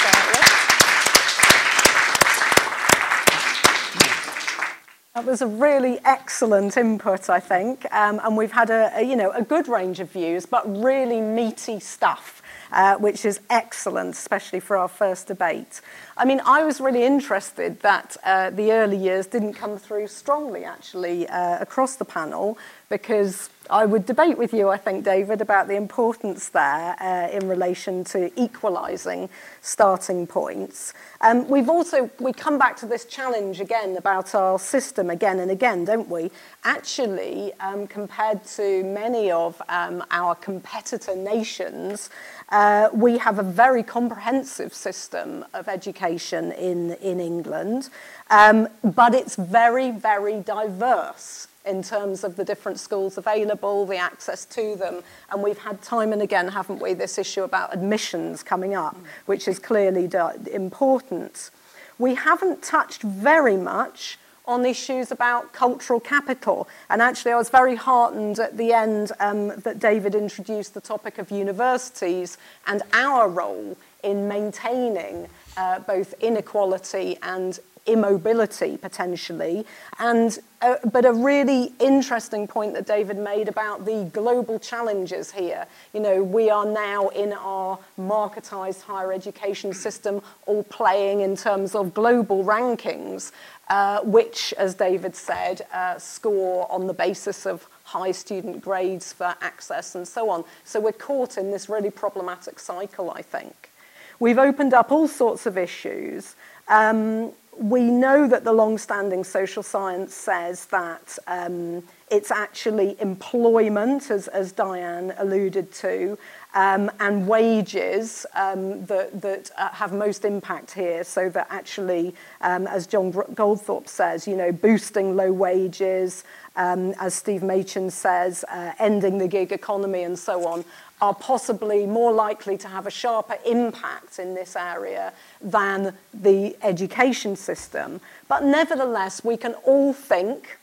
That was a really excellent input, I think, um, and we've had a, a, you know, a good range of views, but really meaty stuff, uh, which is excellent, especially for our first debate. I mean, I was really interested that uh, the early years didn't come through strongly, actually, uh, across the panel, because I would debate with you, I think, David, about the importance there uh, in relation to equalising starting points. Um, we've also, we come back to this challenge again about our system again and again, don't we? Actually, um, compared to many of um, our competitor nations, uh, we have a very comprehensive system of education in, in England, um, but it's very, very diverse in terms of the different schools available, the access to them. And we've had time and again, haven't we, this issue about admissions coming up, which is clearly important. We haven't touched very much on issues about cultural capital. And actually, I was very heartened at the end um, that David introduced the topic of universities and our role in maintaining uh, both inequality and immobility potentially. And, uh, but a really interesting point that David made about the global challenges here. You know, we are now in our marketized higher education system all playing in terms of global rankings, uh, which, as David said, uh, score on the basis of high student grades for access and so on. So we're caught in this really problematic cycle, I think. We've opened up all sorts of issues. Um, we know that the long-standing social science says that um, it's actually employment, as, as Diane alluded to, um, and wages um, that, that uh, have most impact here. So that actually, um, as John Goldthorpe says, you know, boosting low wages, um, as Steve Machin says, uh, ending the gig economy and so on, are possibly more likely to have a sharper impact in this area than the education system. But nevertheless, we can all think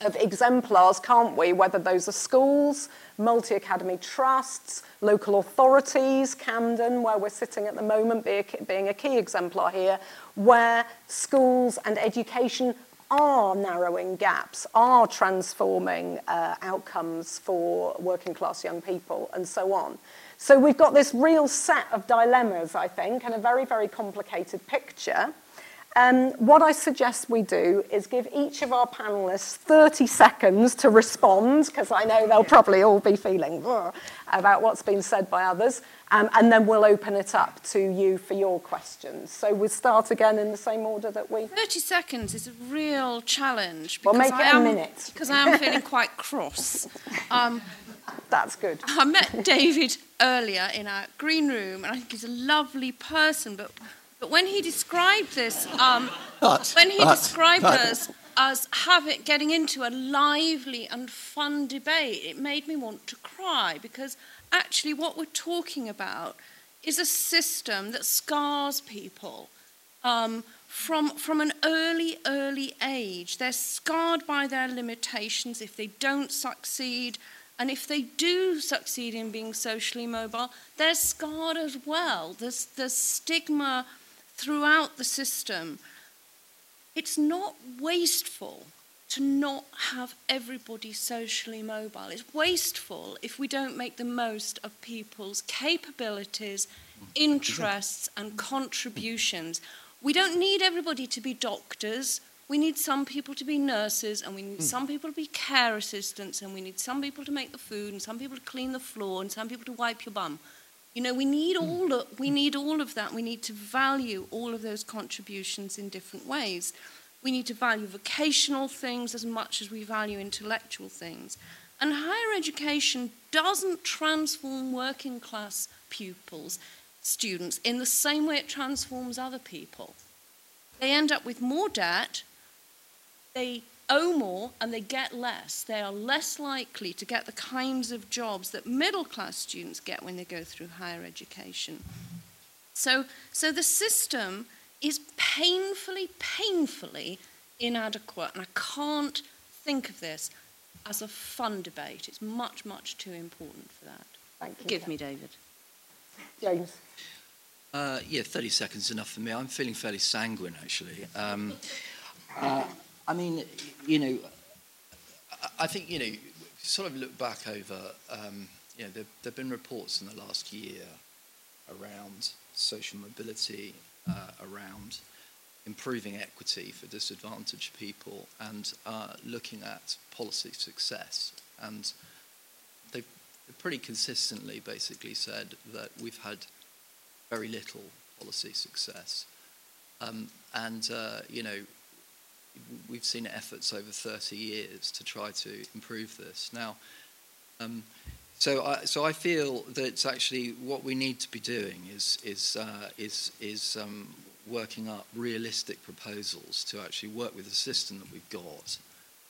of exemplars, can't we? Whether those are schools, multi academy trusts, local authorities, Camden, where we're sitting at the moment, being a key exemplar here, where schools and education are narrowing gaps, are transforming uh, outcomes for working class young people, and so on. So we've got this real set of dilemmas, I think, and a very, very complicated picture. Um, what I suggest we do is give each of our panelists 30 seconds to respond, because I know they'll probably all be feeling about what's been said by others, um, and then we'll open it up to you for your questions. So we'll start again in the same order that we... 30 seconds is a real challenge. Well, make it I am, minute. Because I am feeling quite cross. *laughs* Um, That's good. I met David earlier in our green room, and I think he's a lovely person, but but when he described this, um, but, when he but, described but. us as having getting into a lively and fun debate, it made me want to cry because actually what we're talking about is a system that scars people um, from, from an early, early age. They're scarred by their limitations if they don't succeed. And if they do succeed in being socially mobile, they're scarred as well. There's, there's stigma throughout the system, it's not wasteful to not have everybody socially mobile. It's wasteful if we don't make the most of people's capabilities, interests, and contributions. We don't need everybody to be doctors. We need some people to be nurses, and we need mm. some people to be care assistants, and we need some people to make the food, and some people to clean the floor, and some people to wipe your bum. You know, we need hmm. all of, we need all of that. We need to value all of those contributions in different ways. We need to value vocational things as much as we value intellectual things. And higher education doesn't transform working class pupils, students, in the same way it transforms other people. They end up with more debt, they owe more and they get less. They are less likely to get the kinds of jobs that middle class students get when they go through higher education. So, so the system is painfully, painfully inadequate. And I can't think of this as a fun debate. It's much, much too important for that. Thank you. Give me, David. James. Uh, yeah, 30 seconds is enough for me. I'm feeling fairly sanguine, actually. Um, uh, I mean, you know, I think, you know, sort of look back over, um, you know, there have been reports in the last year around social mobility, uh, around improving equity for disadvantaged people, and uh, looking at policy success. And they've pretty consistently basically said that we've had very little policy success. Um, and, uh, you know, we've seen efforts over 30 years to try to improve this. Now, um, so I, so I feel that it's actually what we need to be doing is is uh, is is um, working up realistic proposals to actually work with the system that we've got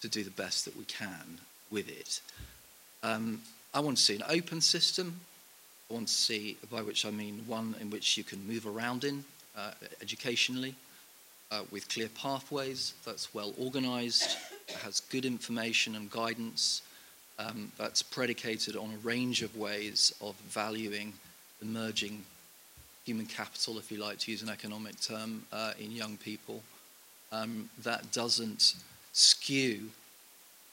to do the best that we can with it. Um, I want to see an open system. I want to see, by which I mean one in which you can move around in uh, educationally uh, with clear pathways, that's well organized, has good information and guidance, um, that's predicated on a range of ways of valuing emerging human capital, if you like to use an economic term, uh, in young people um, that doesn't skew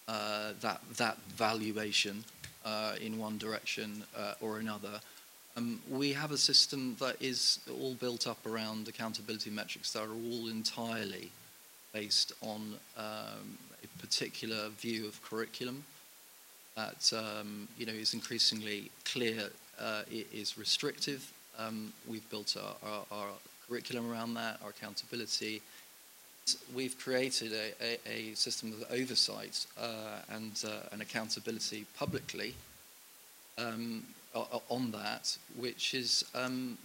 uh, that, that valuation uh, in one direction uh, or another. Um, we have a system that is all built up around accountability metrics that are all entirely based on um, a particular view of curriculum that um, you know is increasingly clear uh, it is restrictive. Um, we've built our, our, our, curriculum around that, our accountability. We've created a, a, a system of oversight uh, and uh, an accountability publicly um, on that, which is um,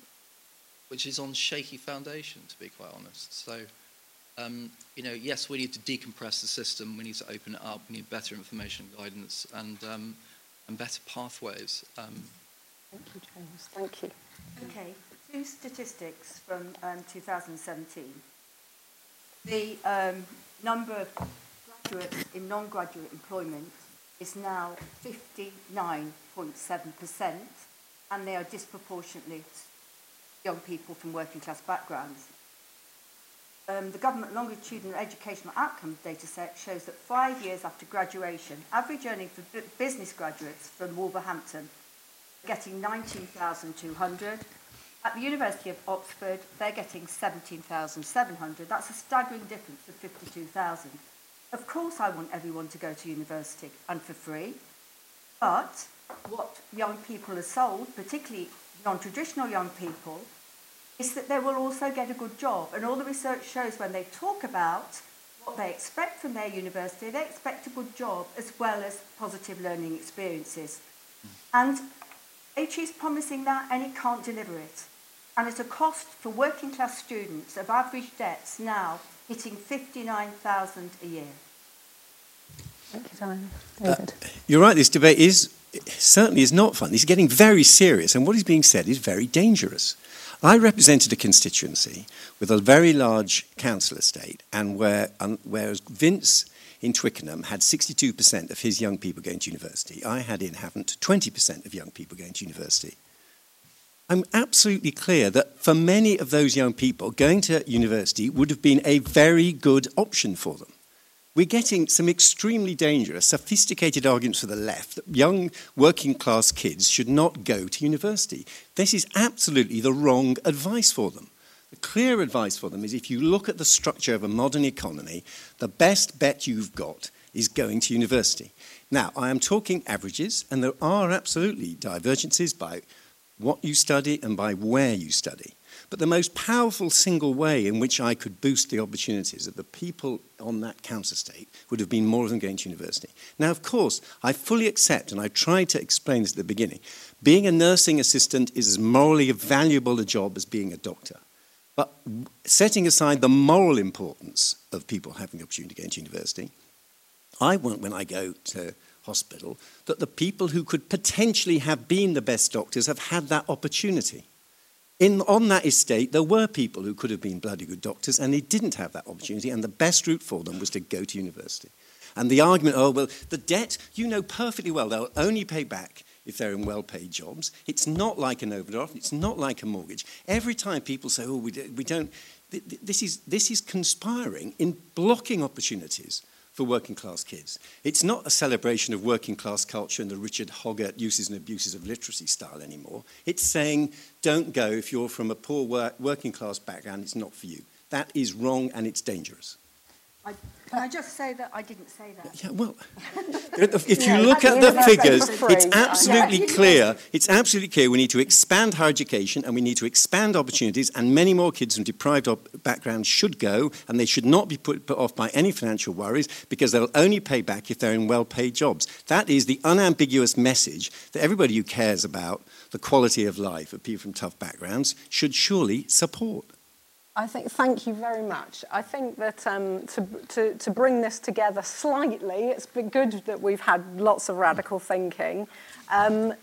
which is on shaky foundation, to be quite honest. So, um, you know, yes, we need to decompress the system. We need to open it up. We need better information guidance and um, and better pathways. Um, Thank you, James. Thank you. Okay, two statistics from um, 2017. The um, number of graduates in non-graduate employment is now 59.7%, and they are disproportionately young people from working class backgrounds. Um, the government longitudinal educational outcome data set shows that five years after graduation, average earning for business graduates from Wolverhampton getting 19,200. At the University of Oxford, they're getting 17,700. That's a staggering difference of 52,000. Of course, I want everyone to go to university and for free. But what young people are sold, particularly non-traditional young people, is that they will also get a good job. And all the research shows when they talk about what they expect from their university, they expect a good job as well as positive learning experiences. Hmm. And HE is promising that and it can't deliver it. And at a cost for working class students of average debts now hitting 59,000 a year. Thank you, Diane. David. Uh, you're right, this debate is certainly is not fun. It's getting very serious, and what is being said is very dangerous. I represented a constituency with a very large council estate, and where, um, whereas Vince in Twickenham had 62% of his young people going to university, I had in Havant 20% of young people going to university. I'm absolutely clear that for many of those young people, going to university would have been a very good option for them. We're getting some extremely dangerous, sophisticated arguments for the left that young working class kids should not go to university. This is absolutely the wrong advice for them. The clear advice for them is if you look at the structure of a modern economy, the best bet you've got is going to university. Now, I am talking averages, and there are absolutely divergences by what you study and by where you study. But the most powerful single way in which I could boost the opportunities of the people on that council estate would have been more than going to university. Now, of course, I fully accept, and I tried to explain this at the beginning, being a nursing assistant is as morally valuable a job as being a doctor. But setting aside the moral importance of people having the opportunity to go into university, I want, when I go to hospital, that the people who could potentially have been the best doctors have had that opportunity. In, on that estate, there were people who could have been bloody good doctors, and they didn't have that opportunity, and the best route for them was to go to university. And the argument, oh, well, the debt, you know perfectly well, they'll only pay back if they're in well paid jobs. It's not like an overdraft, it's not like a mortgage. Every time people say, oh, we, we don't, this is, this is conspiring in blocking opportunities for working class kids. It's not a celebration of working class culture and the Richard Hoggart uses and abuses of literacy style anymore. It's saying, don't go if you're from a poor work, working class background, it's not for you. That is wrong and it's dangerous. I, can I just say that I didn't say that? Yeah, well, *laughs* if you look at the figures, it's absolutely clear. It's absolutely clear we need to expand higher education and we need to expand opportunities, and many more kids from deprived backgrounds should go, and they should not be put, put off by any financial worries because they'll only pay back if they're in well-paid jobs. That is the unambiguous message that everybody who cares about the quality of life of people from tough backgrounds should surely support. I think, thank you very much. I think that um, to, to, to bring this together slightly, it's been good that we've had lots of radical thinking. Um,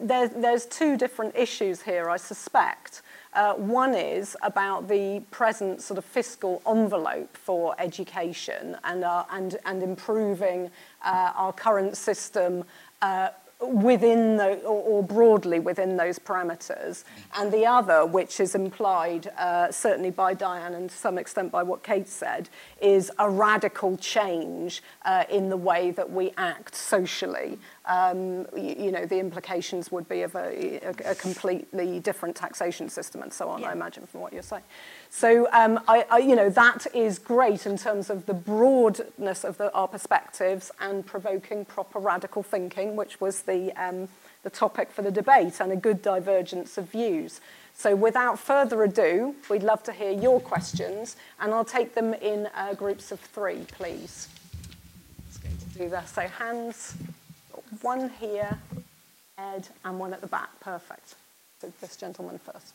there, there's two different issues here, I suspect. Uh, one is about the present sort of fiscal envelope for education and, uh, and, and improving uh, our current system uh, within the, or, or, broadly within those parameters, and the other, which is implied uh, certainly by Diane and to some extent by what Kate said, is a radical change uh, in the way that we act socially. Um, you, you, know, the implications would be of a, a, a, completely different taxation system and so on, yeah. I imagine, from what you're saying. So, um, I, I, you know, that is great in terms of the broadness of the, our perspectives and provoking proper radical thinking, which was the, um, the topic for the debate, and a good divergence of views. So without further ado, we'd love to hear your questions, and I'll take them in uh, groups of three, please. Let's go to do that. So hands, one here, Ed, and one at the back. Perfect. So this gentleman first.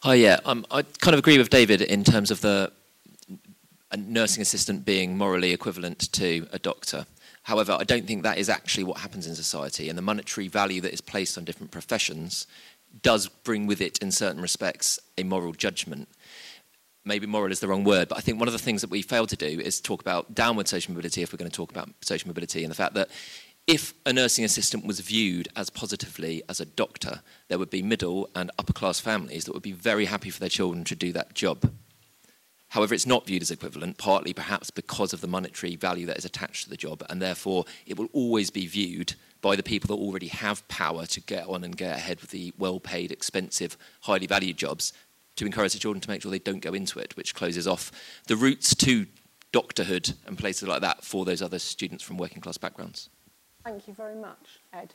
Hi, yeah. Um, I kind of agree with David in terms of the a nursing assistant being morally equivalent to a doctor. However, I don't think that is actually what happens in society, and the monetary value that is placed on different professions does bring with it, in certain respects, a moral judgment. Maybe moral is the wrong word, but I think one of the things that we fail to do is talk about downward social mobility if we're going to talk about social mobility and the fact that if a nursing assistant was viewed as positively as a doctor, there would be middle and upper class families that would be very happy for their children to do that job. However, it's not viewed as equivalent, partly perhaps because of the monetary value that is attached to the job, and therefore it will always be viewed by the people that already have power to get on and get ahead with the well paid, expensive, highly valued jobs to encourage the children to make sure they don't go into it, which closes off the routes to doctorhood and places like that for those other students from working class backgrounds. Thank you very much. Ed.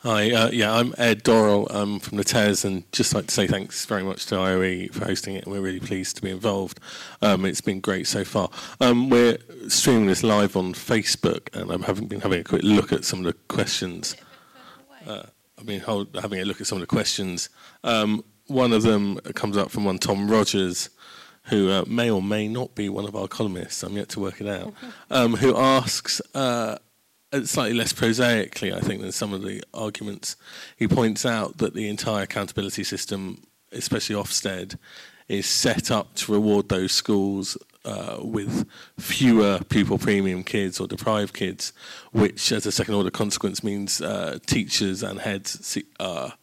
Hi, uh, yeah, I'm Ed Dorrell um, from the TES, and just like to say thanks very much to IOE for hosting it. We're really pleased to be involved. Um, it's been great so far. Um, we're streaming this live on Facebook, and I'm having been having a quick look at some of the questions. Uh, I've been hold, having a look at some of the questions. Um, one of them comes up from one Tom Rogers, who uh, may or may not be one of our columnists. I'm yet to work it out. *laughs* Um, who asks uh, slightly less prosaically, I think, than some of the arguments. He points out that the entire accountability system, especially Ofsted, is set up to reward those schools uh, with fewer pupil premium kids or deprived kids, which, as a second order consequence, means uh, teachers and heads are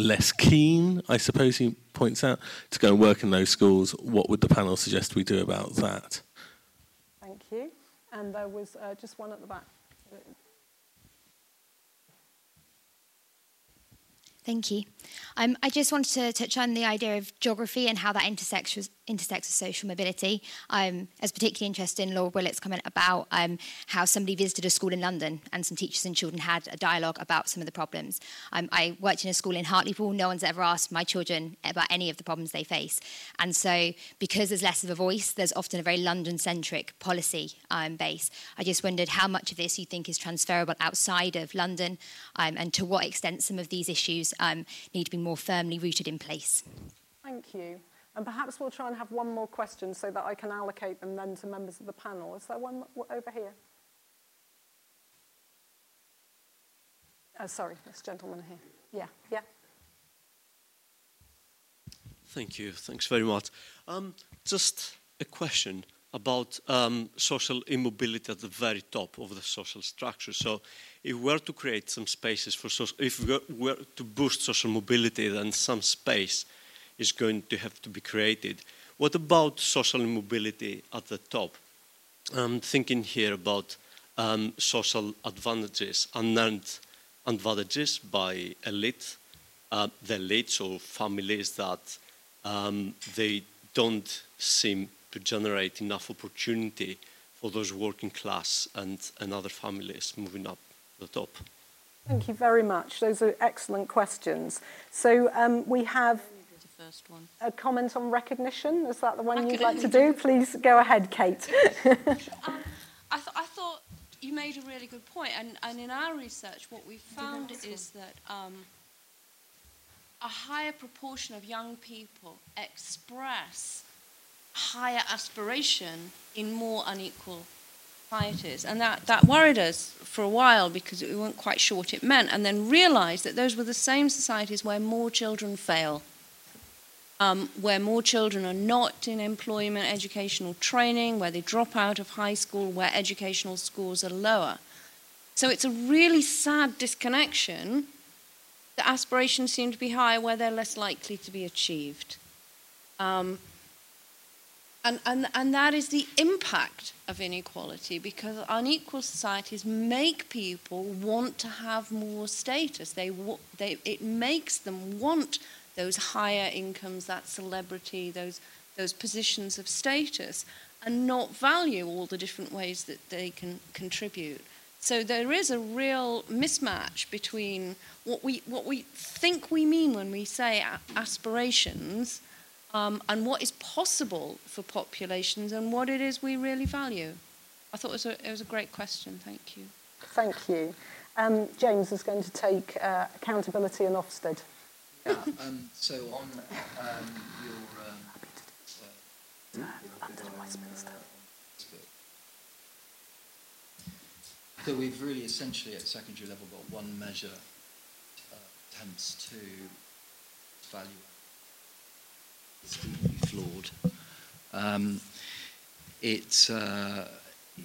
less keen, I suppose he points out, to go and work in those schools. What would the panel suggest we do about that? Thank you. And there was uh, just one at the back. Thank you. Um, I just wanted to touch on the idea of geography and how that intersects with, intersects with social mobility. Um, I was particularly interested in Lord Willetts' comment about um, how somebody visited a school in London and some teachers and children had a dialogue about some of the problems. Um, I worked in a school in Hartlepool. No one's ever asked my children about any of the problems they face. And so because there's less of a voice, there's often a very London-centric policy um, base. I just wondered how much of this you think is transferable outside of London um, and to what extent some of these issues um, need to be more firmly rooted in place. Thank you. And perhaps we'll try and have one more question so that I can allocate them then to members of the panel. Is there one over here? Oh, sorry, this gentleman here. Yeah, yeah. Thank you. Thanks very much. Um, just a question about um, social immobility at the very top of the social structure. So if we were to create some spaces for social, if we were to boost social mobility, then some space is going to have to be created. What about social mobility at the top? I'm thinking here about um, social advantages, unearned advantages by elite, uh, the elites or families that um, they don't seem to generate enough opportunity for those working class and, and other families moving up the top? Thank you very much. Those are excellent questions. So um, we have a comment on recognition. Is that the one you'd like to do? Please go ahead, Kate. *laughs* um, I, th I, thought you made a really good point, and, and in our research, what we found is that um, a higher proportion of young people express higher aspiration in more unequal societies. And that, that worried us for a while because we weren't quite sure what it meant, and then realized that those were the same societies where more children fail. Um, where more children are not in employment, educational training, where they drop out of high school, where educational scores are lower. So it's a really sad disconnection. The aspirations seem to be higher where they're less likely to be achieved. Um, and, and, and that is the impact of inequality because unequal societies make people want to have more status. They, they, it makes them want those higher incomes, that celebrity, those, those positions of status, and not value all the different ways that they can contribute. So there is a real mismatch between what we, what we think we mean when we say aspirations um, and what is possible for populations and what it is we really value. I thought it was a, it was a great question. Thank you. Thank you. Um, James is going to take uh, accountability in Ofsted. Yeah, um, so on um, your... Um, uh, London and Westminster. So we've really essentially at secondary level got one measure uh, attempts to value it's deeply flawed. Um, uh,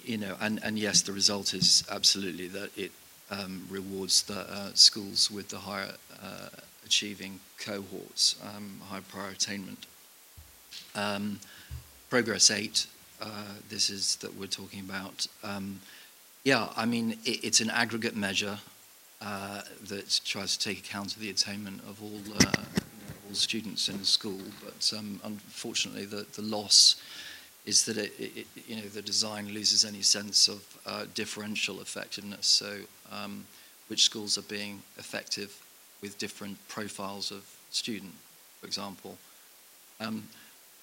you know, and, and yes, the result is absolutely that it um, rewards the uh, schools with the higher uh, achieving cohorts, um, high prior attainment. Um, Progress 8, uh, this is that we're talking about. Um, yeah, I mean, it, it's an aggregate measure uh, that tries to take account of the attainment of all students in school, but um, unfortunately the, the loss is that it, it, you know the design loses any sense of uh, differential effectiveness. So um, which schools are being effective with different profiles of student, for example. Um,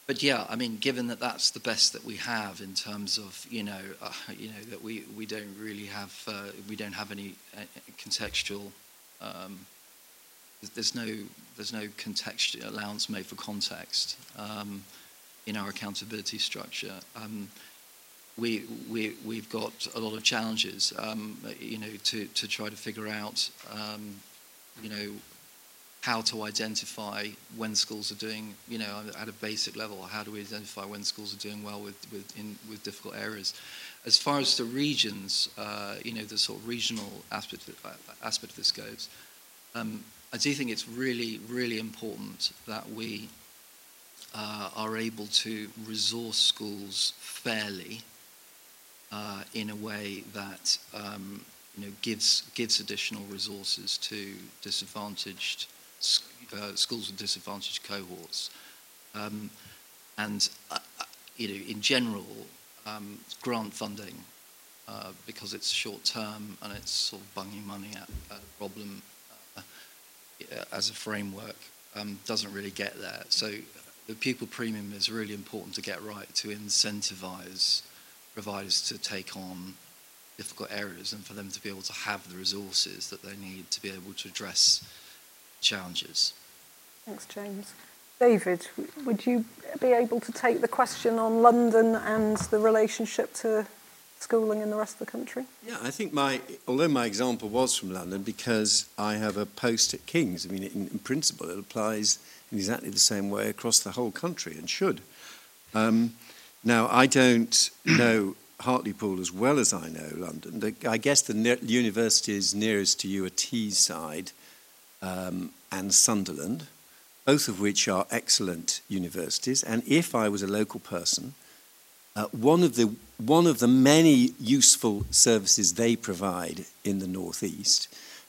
but yeah, I mean, given that that's the best that we have in terms of you know uh, you know that we, we don't really have uh, we don't have any uh, contextual um, there's no there's no context allowance made for context um, in our accountability structure. Um, we, we, we've got a lot of challenges, um, you know, to, to try to figure out, um, you know, how to identify when schools are doing, you know, at a basic level, how do we identify when schools are doing well with, with, in, with difficult areas. As far as the regions, uh, you know, the sort of regional aspect of, aspect of this goes, um, I do think it's really, really important that we uh, are able to resource schools fairly uh, in a way that um, you know gives gives additional resources to disadvantaged uh, schools with disadvantaged cohorts, um, and uh, you know in general um, grant funding uh, because it's short term and it's sort of bunging money at, at a problem as a framework um, doesn't really get there. So the pupil premium is really important to get right to incentivize providers to take on difficult areas and for them to be able to have the resources that they need to be able to address challenges. Thanks, James. David, would you be able to take the question on London and the relationship to schooling in the rest of the country? Yeah, I think my, although my example was from London, because I have a post at King's, I mean, in, in principle, it applies in exactly the same way across the whole country and should. Um, now, I don't *clears throat* know Hartlepool as well as I know London. The, I guess the ne- universities nearest to you are Teesside um, and Sunderland, both of which are excellent universities. And if I was a local person, uh, one, of the, one of the many useful services they provide in the Northeast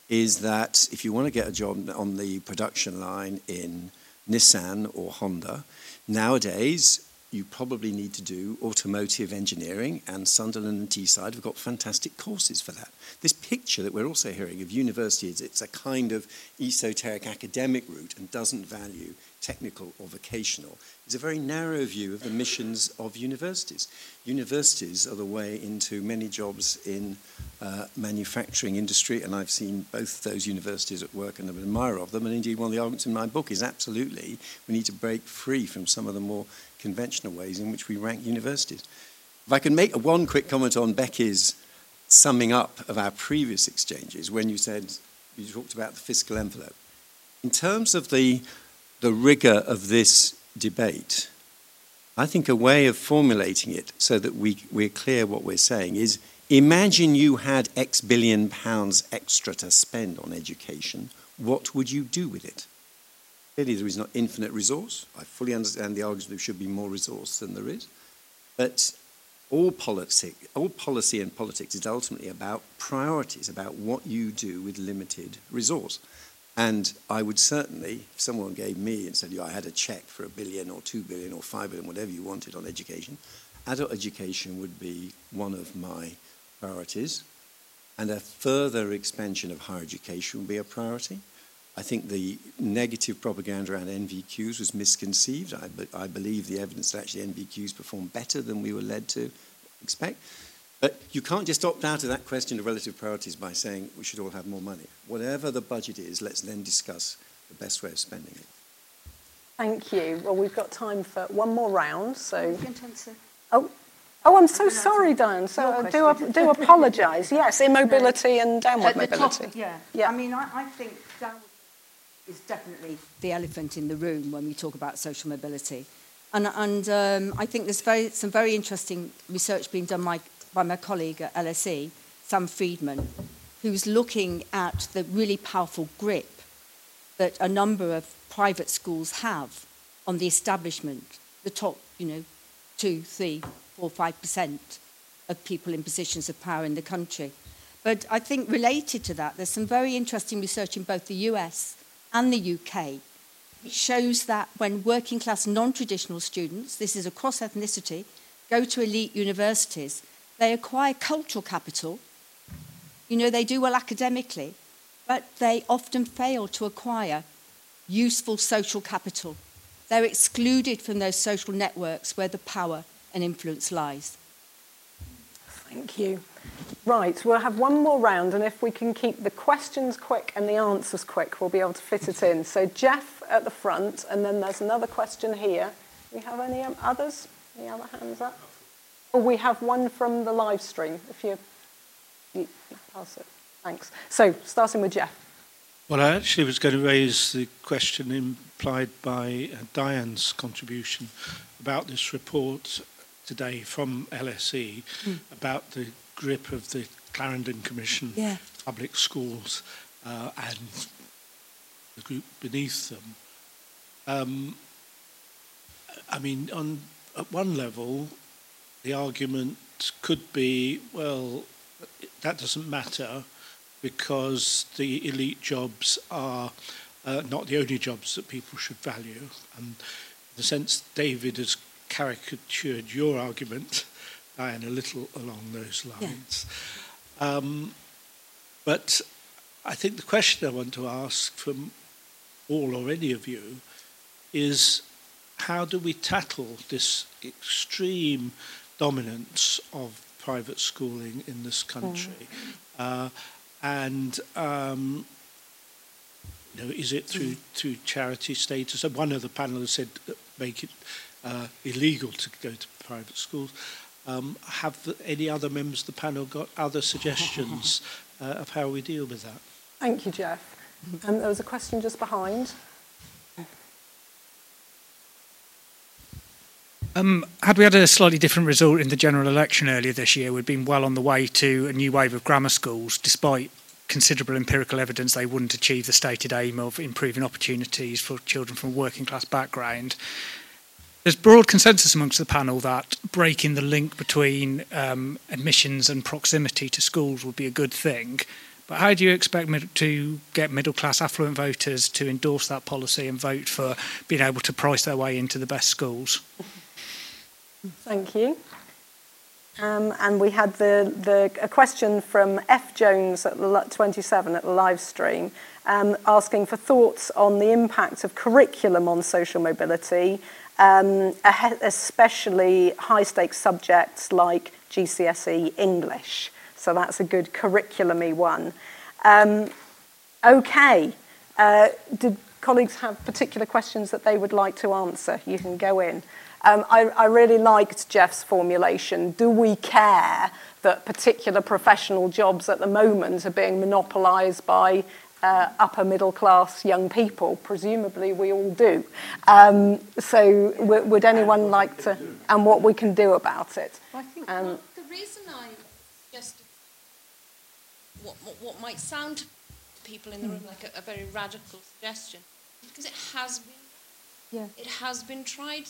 is that if you want to get a job on the production line in Nissan or Honda, nowadays you probably need to do automotive engineering, and Sunderland and Teesside have got fantastic courses for that. This picture that we're also hearing of universities, it's a kind of esoteric academic route and doesn't value technical or vocational is a very narrow view of the missions of universities. Universities are the way into many jobs in uh, manufacturing industry, and I've seen both those universities at work and I'm an admirer of them. And indeed, one of the arguments in my book is absolutely we need to break free from some of the more conventional ways in which we rank universities. If I can make one quick comment on Becky's summing up of our previous exchanges, when you said you talked about the fiscal envelope. In terms of the the rigor of this debate, I think a way of formulating it so that we, we're clear what we're saying is Imagine you had X billion pounds extra to spend on education. What would you do with it? Clearly, there is not infinite resource. I fully understand the argument there should be more resource than there is. But all policy, all policy and politics is ultimately about priorities, about what you do with limited resource. And I would certainly, if someone gave me and said, yeah, I had a check for a billion or two billion or five billion, whatever you wanted on education, adult education would be one of my priorities. And a further expansion of higher education would be a priority. I think the negative propaganda around NVQs was misconceived. I, be, I believe the evidence that actually NVQs perform better than we were led to expect. But you can't just opt out of that question of relative priorities by saying we should all have more money. Whatever the budget is, let's then discuss the best way of spending it. Thank you. Well, we've got time for one more round, so... Oh, oh, I'm so sorry, Diane. So I do, do apologise. *laughs* Yes, immobility and downward mobility. Top, yeah. yeah. I mean, I, I think downward is definitely the elephant in the room when we talk about social mobility. And, and um, I think there's very, some very interesting research being done by by my colleague at LSE, Sam Friedman, who's looking at the really powerful grip that a number of private schools have on the establishment, the top, you know, two, three, four, five percent of people in positions of power in the country. But I think related to that, there's some very interesting research in both the US and the UK. It shows that when working class non-traditional students, this is across ethnicity, go to elite universities, they acquire cultural capital. You know, they do well academically, but they often fail to acquire useful social capital. They're excluded from those social networks where the power and influence lies. Thank you. Right, we'll have one more round, and if we can keep the questions quick and the answers quick, we'll be able to fit it in. So, Jeff at the front, and then there's another question here. Do we have any others? Any other hands up? Oh, we have one from the live stream, if you, you pass it. Thanks. So, starting with Jeff. Well, I actually was going to raise the question implied by uh, Diane's contribution about this report today from LSE mm. about the grip of the Clarendon Commission, yeah. public schools, uh, and the group beneath them. Um, I mean, on at one level, the argument could be, well, that doesn't matter because the elite jobs are uh, not the only jobs that people should value. And in the sense David has caricatured your argument, Diane, a little along those lines. Yeah. Um, but I think the question I want to ask from all or any of you is how do we tackle this extreme dominance of private schooling in this country. Mm. Uh, and um, you know, is it through mm. through charity status? One of the panelists said make it uh, illegal to go to private schools. Um, have the, any other members of the panel got other suggestions *laughs* uh, of how we deal with that? Thank you, Jeff. Um, there was a question just behind. Um, had we had a slightly different result in the general election earlier this year, we'd been well on the way to a new wave of grammar schools, despite considerable empirical evidence they wouldn't achieve the stated aim of improving opportunities for children from a working class background. There's broad consensus amongst the panel that breaking the link between um, admissions and proximity to schools would be a good thing. But how do you expect to get middle class affluent voters to endorse that policy and vote for being able to price their way into the best schools? Thank you. Um, and we had the, the, a question from F. Jones at 27 at the live stream um, asking for thoughts on the impact of curriculum on social mobility, um, especially high stakes subjects like GCSE English. So that's a good curriculum one. Um, okay. Uh, did colleagues have particular questions that they would like to answer? You can go in. Um, I, I really liked Jeff's formulation. Do we care that particular professional jobs at the moment are being monopolised by uh, upper middle class young people? Presumably, we all do. Um, so, would anyone like to, and what we can do about it? I think um, the reason I just what, what, what might sound to people in the room like a, a very radical suggestion, because it has been, Yeah. it has been tried.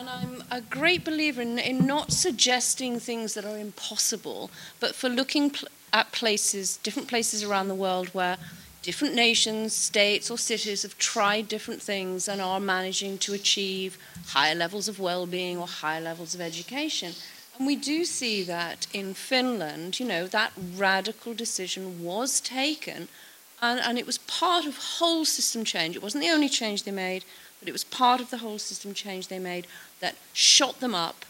And I'm a great believer in, in not suggesting things that are impossible, but for looking pl- at places, different places around the world where different nations, states, or cities have tried different things and are managing to achieve higher levels of well being or higher levels of education. And we do see that in Finland, you know, that radical decision was taken and, and it was part of whole system change. It wasn't the only change they made, but it was part of the whole system change they made that shot them up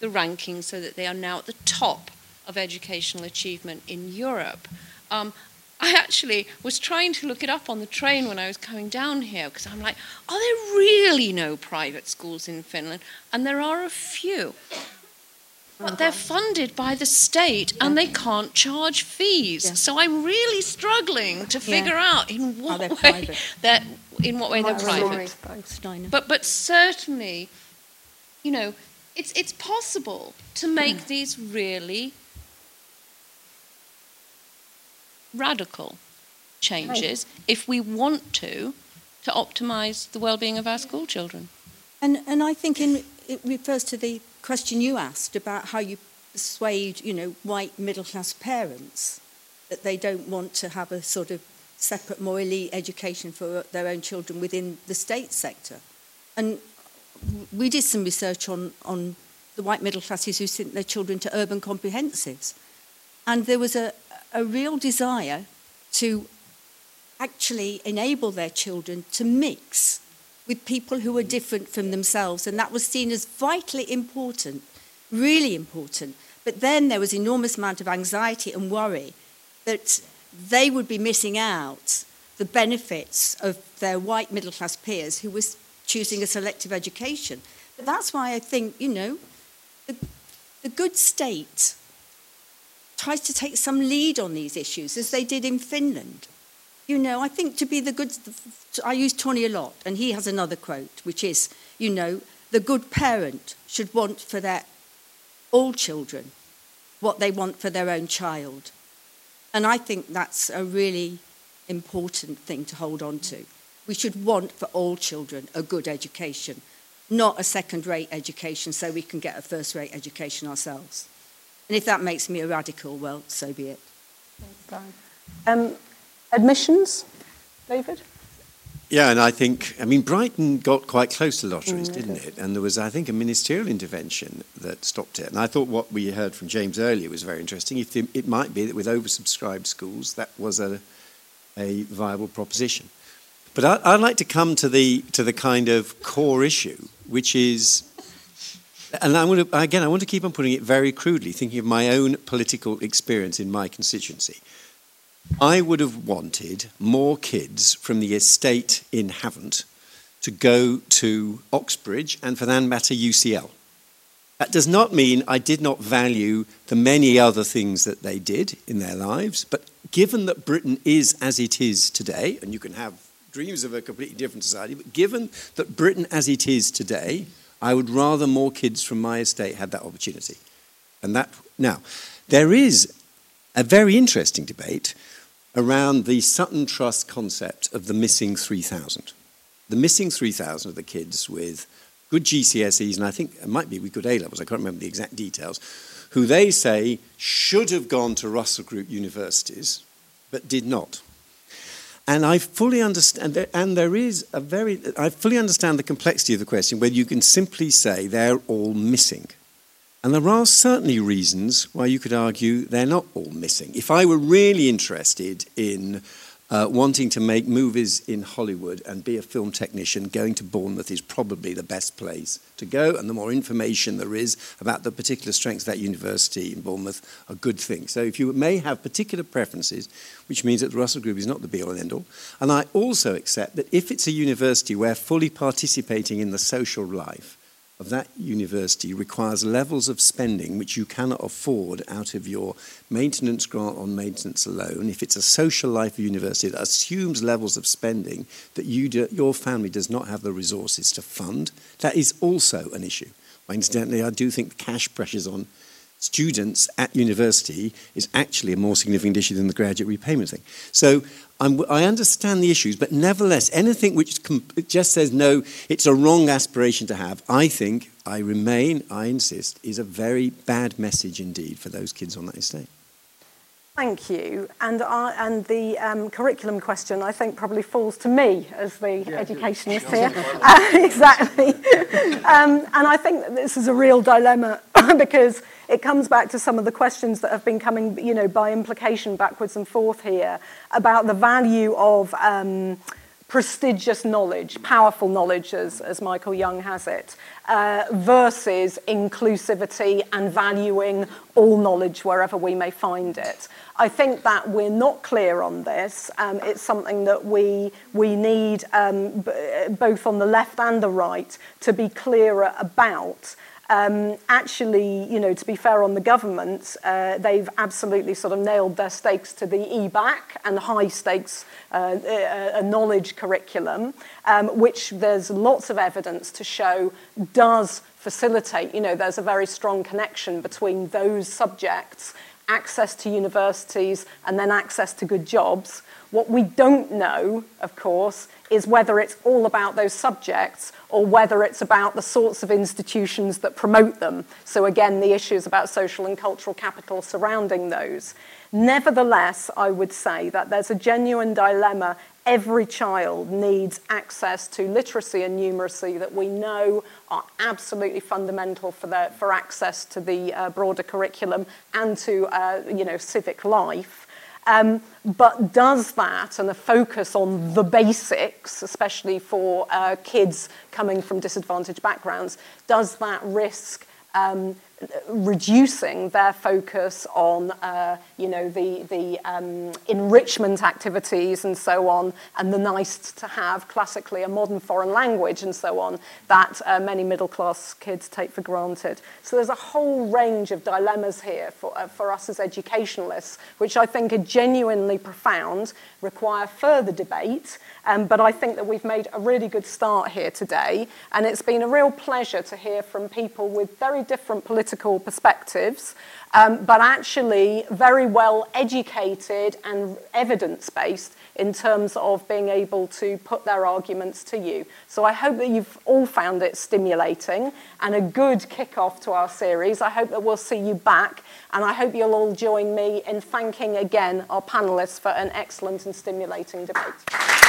the rankings so that they are now at the top of educational achievement in Europe. Um, I actually was trying to look it up on the train when I was coming down here because I'm like, are there really no private schools in Finland? And there are a few. But they're funded by the state and they can't charge fees. Yeah. So I'm really struggling to Yeah. figure out in what way private. that in what way they're private. But but certainly, you know, it's it's possible to make mm. these really radical changes if we want to to optimize the well-being of our school children. And, and I think in, it refers to the question you asked about how you persuade, you know, white middle-class parents that they don't want to have a sort of separate, more elite education for their own children within the state sector. And we did some research on, on the white middle classes who sent their children to urban comprehensives. And there was a, a real desire to actually enable their children to mix with people who were different from themselves. And that was seen as vitally important, really important. But then there was enormous amount of anxiety and worry that they would be missing out the benefits of their white middle class peers who was choosing a selective education. But that's why I think, you know, the, the good state tries to take some lead on these issues, as they did in Finland. You know, I think to be the good, I use Tawney a lot, and he has another quote, which is, you know, the good parent should want for their all children what they want for their own child. And I think that's a really important thing to hold on to. We should want for all children a good education, not a second rate education so we can get a first rate education ourselves. And if that makes me a radical, well, so be it. Um, admissions, David? Yeah, and I think, I mean, Brighton got quite close to lotteries, mm, didn't it? And there was, I think, a ministerial intervention that stopped it. And I thought what we heard from James earlier was very interesting. If the, it might be that with oversubscribed schools, that was a, a viable proposition. But I, I'd like to come to the, to the kind of core issue, which is, and I want to, again, I want to keep on putting it very crudely, thinking of my own political experience in my constituency. I would have wanted more kids from the estate in Havant to go to Oxbridge and for that matter UCL. That does not mean I did not value the many other things that they did in their lives, but given that Britain is as it is today, and you can have dreams of a completely different society, but given that Britain as it is today, I would rather more kids from my estate had that opportunity. And that now, there is a very interesting debate around the Sutton Trust concept of the missing 3,000. The missing 3,000 of the kids with good GCSEs, and I think it might be with good A levels, I can't remember the exact details, who they say should have gone to Russell Group universities, but did not. And I fully understand, and there is a very, I fully understand the complexity of the question, whether you can simply say they're all missing. And there are certainly reasons why you could argue they're not all missing. If I were really interested in uh, wanting to make movies in Hollywood and be a film technician, going to Bournemouth is probably the best place to go. And the more information there is about the particular strengths of that university in Bournemouth, a good thing. So if you may have particular preferences, which means that the Russell Group is not the be all and end all. And I also accept that if it's a university where fully participating in the social life, of that university requires levels of spending which you cannot afford out of your maintenance grant on maintenance alone. If it's a social life university that assumes levels of spending that you do, your family does not have the resources to fund, that is also an issue. Well, Incidentally, I do think the cash pressures on students at university is actually a more significant issue than the graduate repayment thing. So I'm, i understand the issues, but nevertheless, anything which just says no, it's a wrong aspiration to have, I think, I remain, I insist, is a very bad message indeed for those kids on that estate. Thank you. And, I, and the um, curriculum question, I think, probably falls to me as the yeah, educationist here. Uh, *laughs* exactly. *laughs* um, and I think that this is a real dilemma *laughs* because it comes back to some of the questions that have been coming, you know, by implication backwards and forth here about the value of um, prestigious knowledge, powerful knowledge, as, as Michael Young has it, uh, versus inclusivity and valuing all knowledge wherever we may find it. I think that we're not clear on this. Um, it's something that we, we need, um, both on the left and the right, to be clearer about. Um, actually, you know, to be fair on the government, uh, they've absolutely sort of nailed their stakes to the EBacc and high stakes uh, a, a knowledge curriculum, um, which there's lots of evidence to show does facilitate, you know, there's a very strong connection between those subjects access to universities, and then access to good jobs. What we don't know, of course, is whether it's all about those subjects or whether it's about the sorts of institutions that promote them. So, again, the issues about social and cultural capital surrounding those. Nevertheless, I would say that there's a genuine dilemma every child needs access to literacy and numeracy that we know are absolutely fundamental for, their, for access to the uh, broader curriculum and to uh, you know, civic life. Um, but does that and a focus on the basics, especially for uh, kids coming from disadvantaged backgrounds, does that risk um, reducing their focus on, uh, you know, the, the um, enrichment activities and so on, and the nice to have, classically a modern foreign language and so on, that uh, many middle class kids take for granted. So there's a whole range of dilemmas here for, uh, for us as educationalists, which I think are genuinely profound, require further debate, um, but I think that we've made a really good start here today, and it's been a real pleasure to hear from people with very different political perspectives, um, but actually very well educated and evidence based in terms of being able to put their arguments to you. So I hope that you've all found it stimulating and a good kick-off to our series. I hope that we'll see you back and I hope you'll all join me in thanking again our panelists for an excellent and stimulating debate.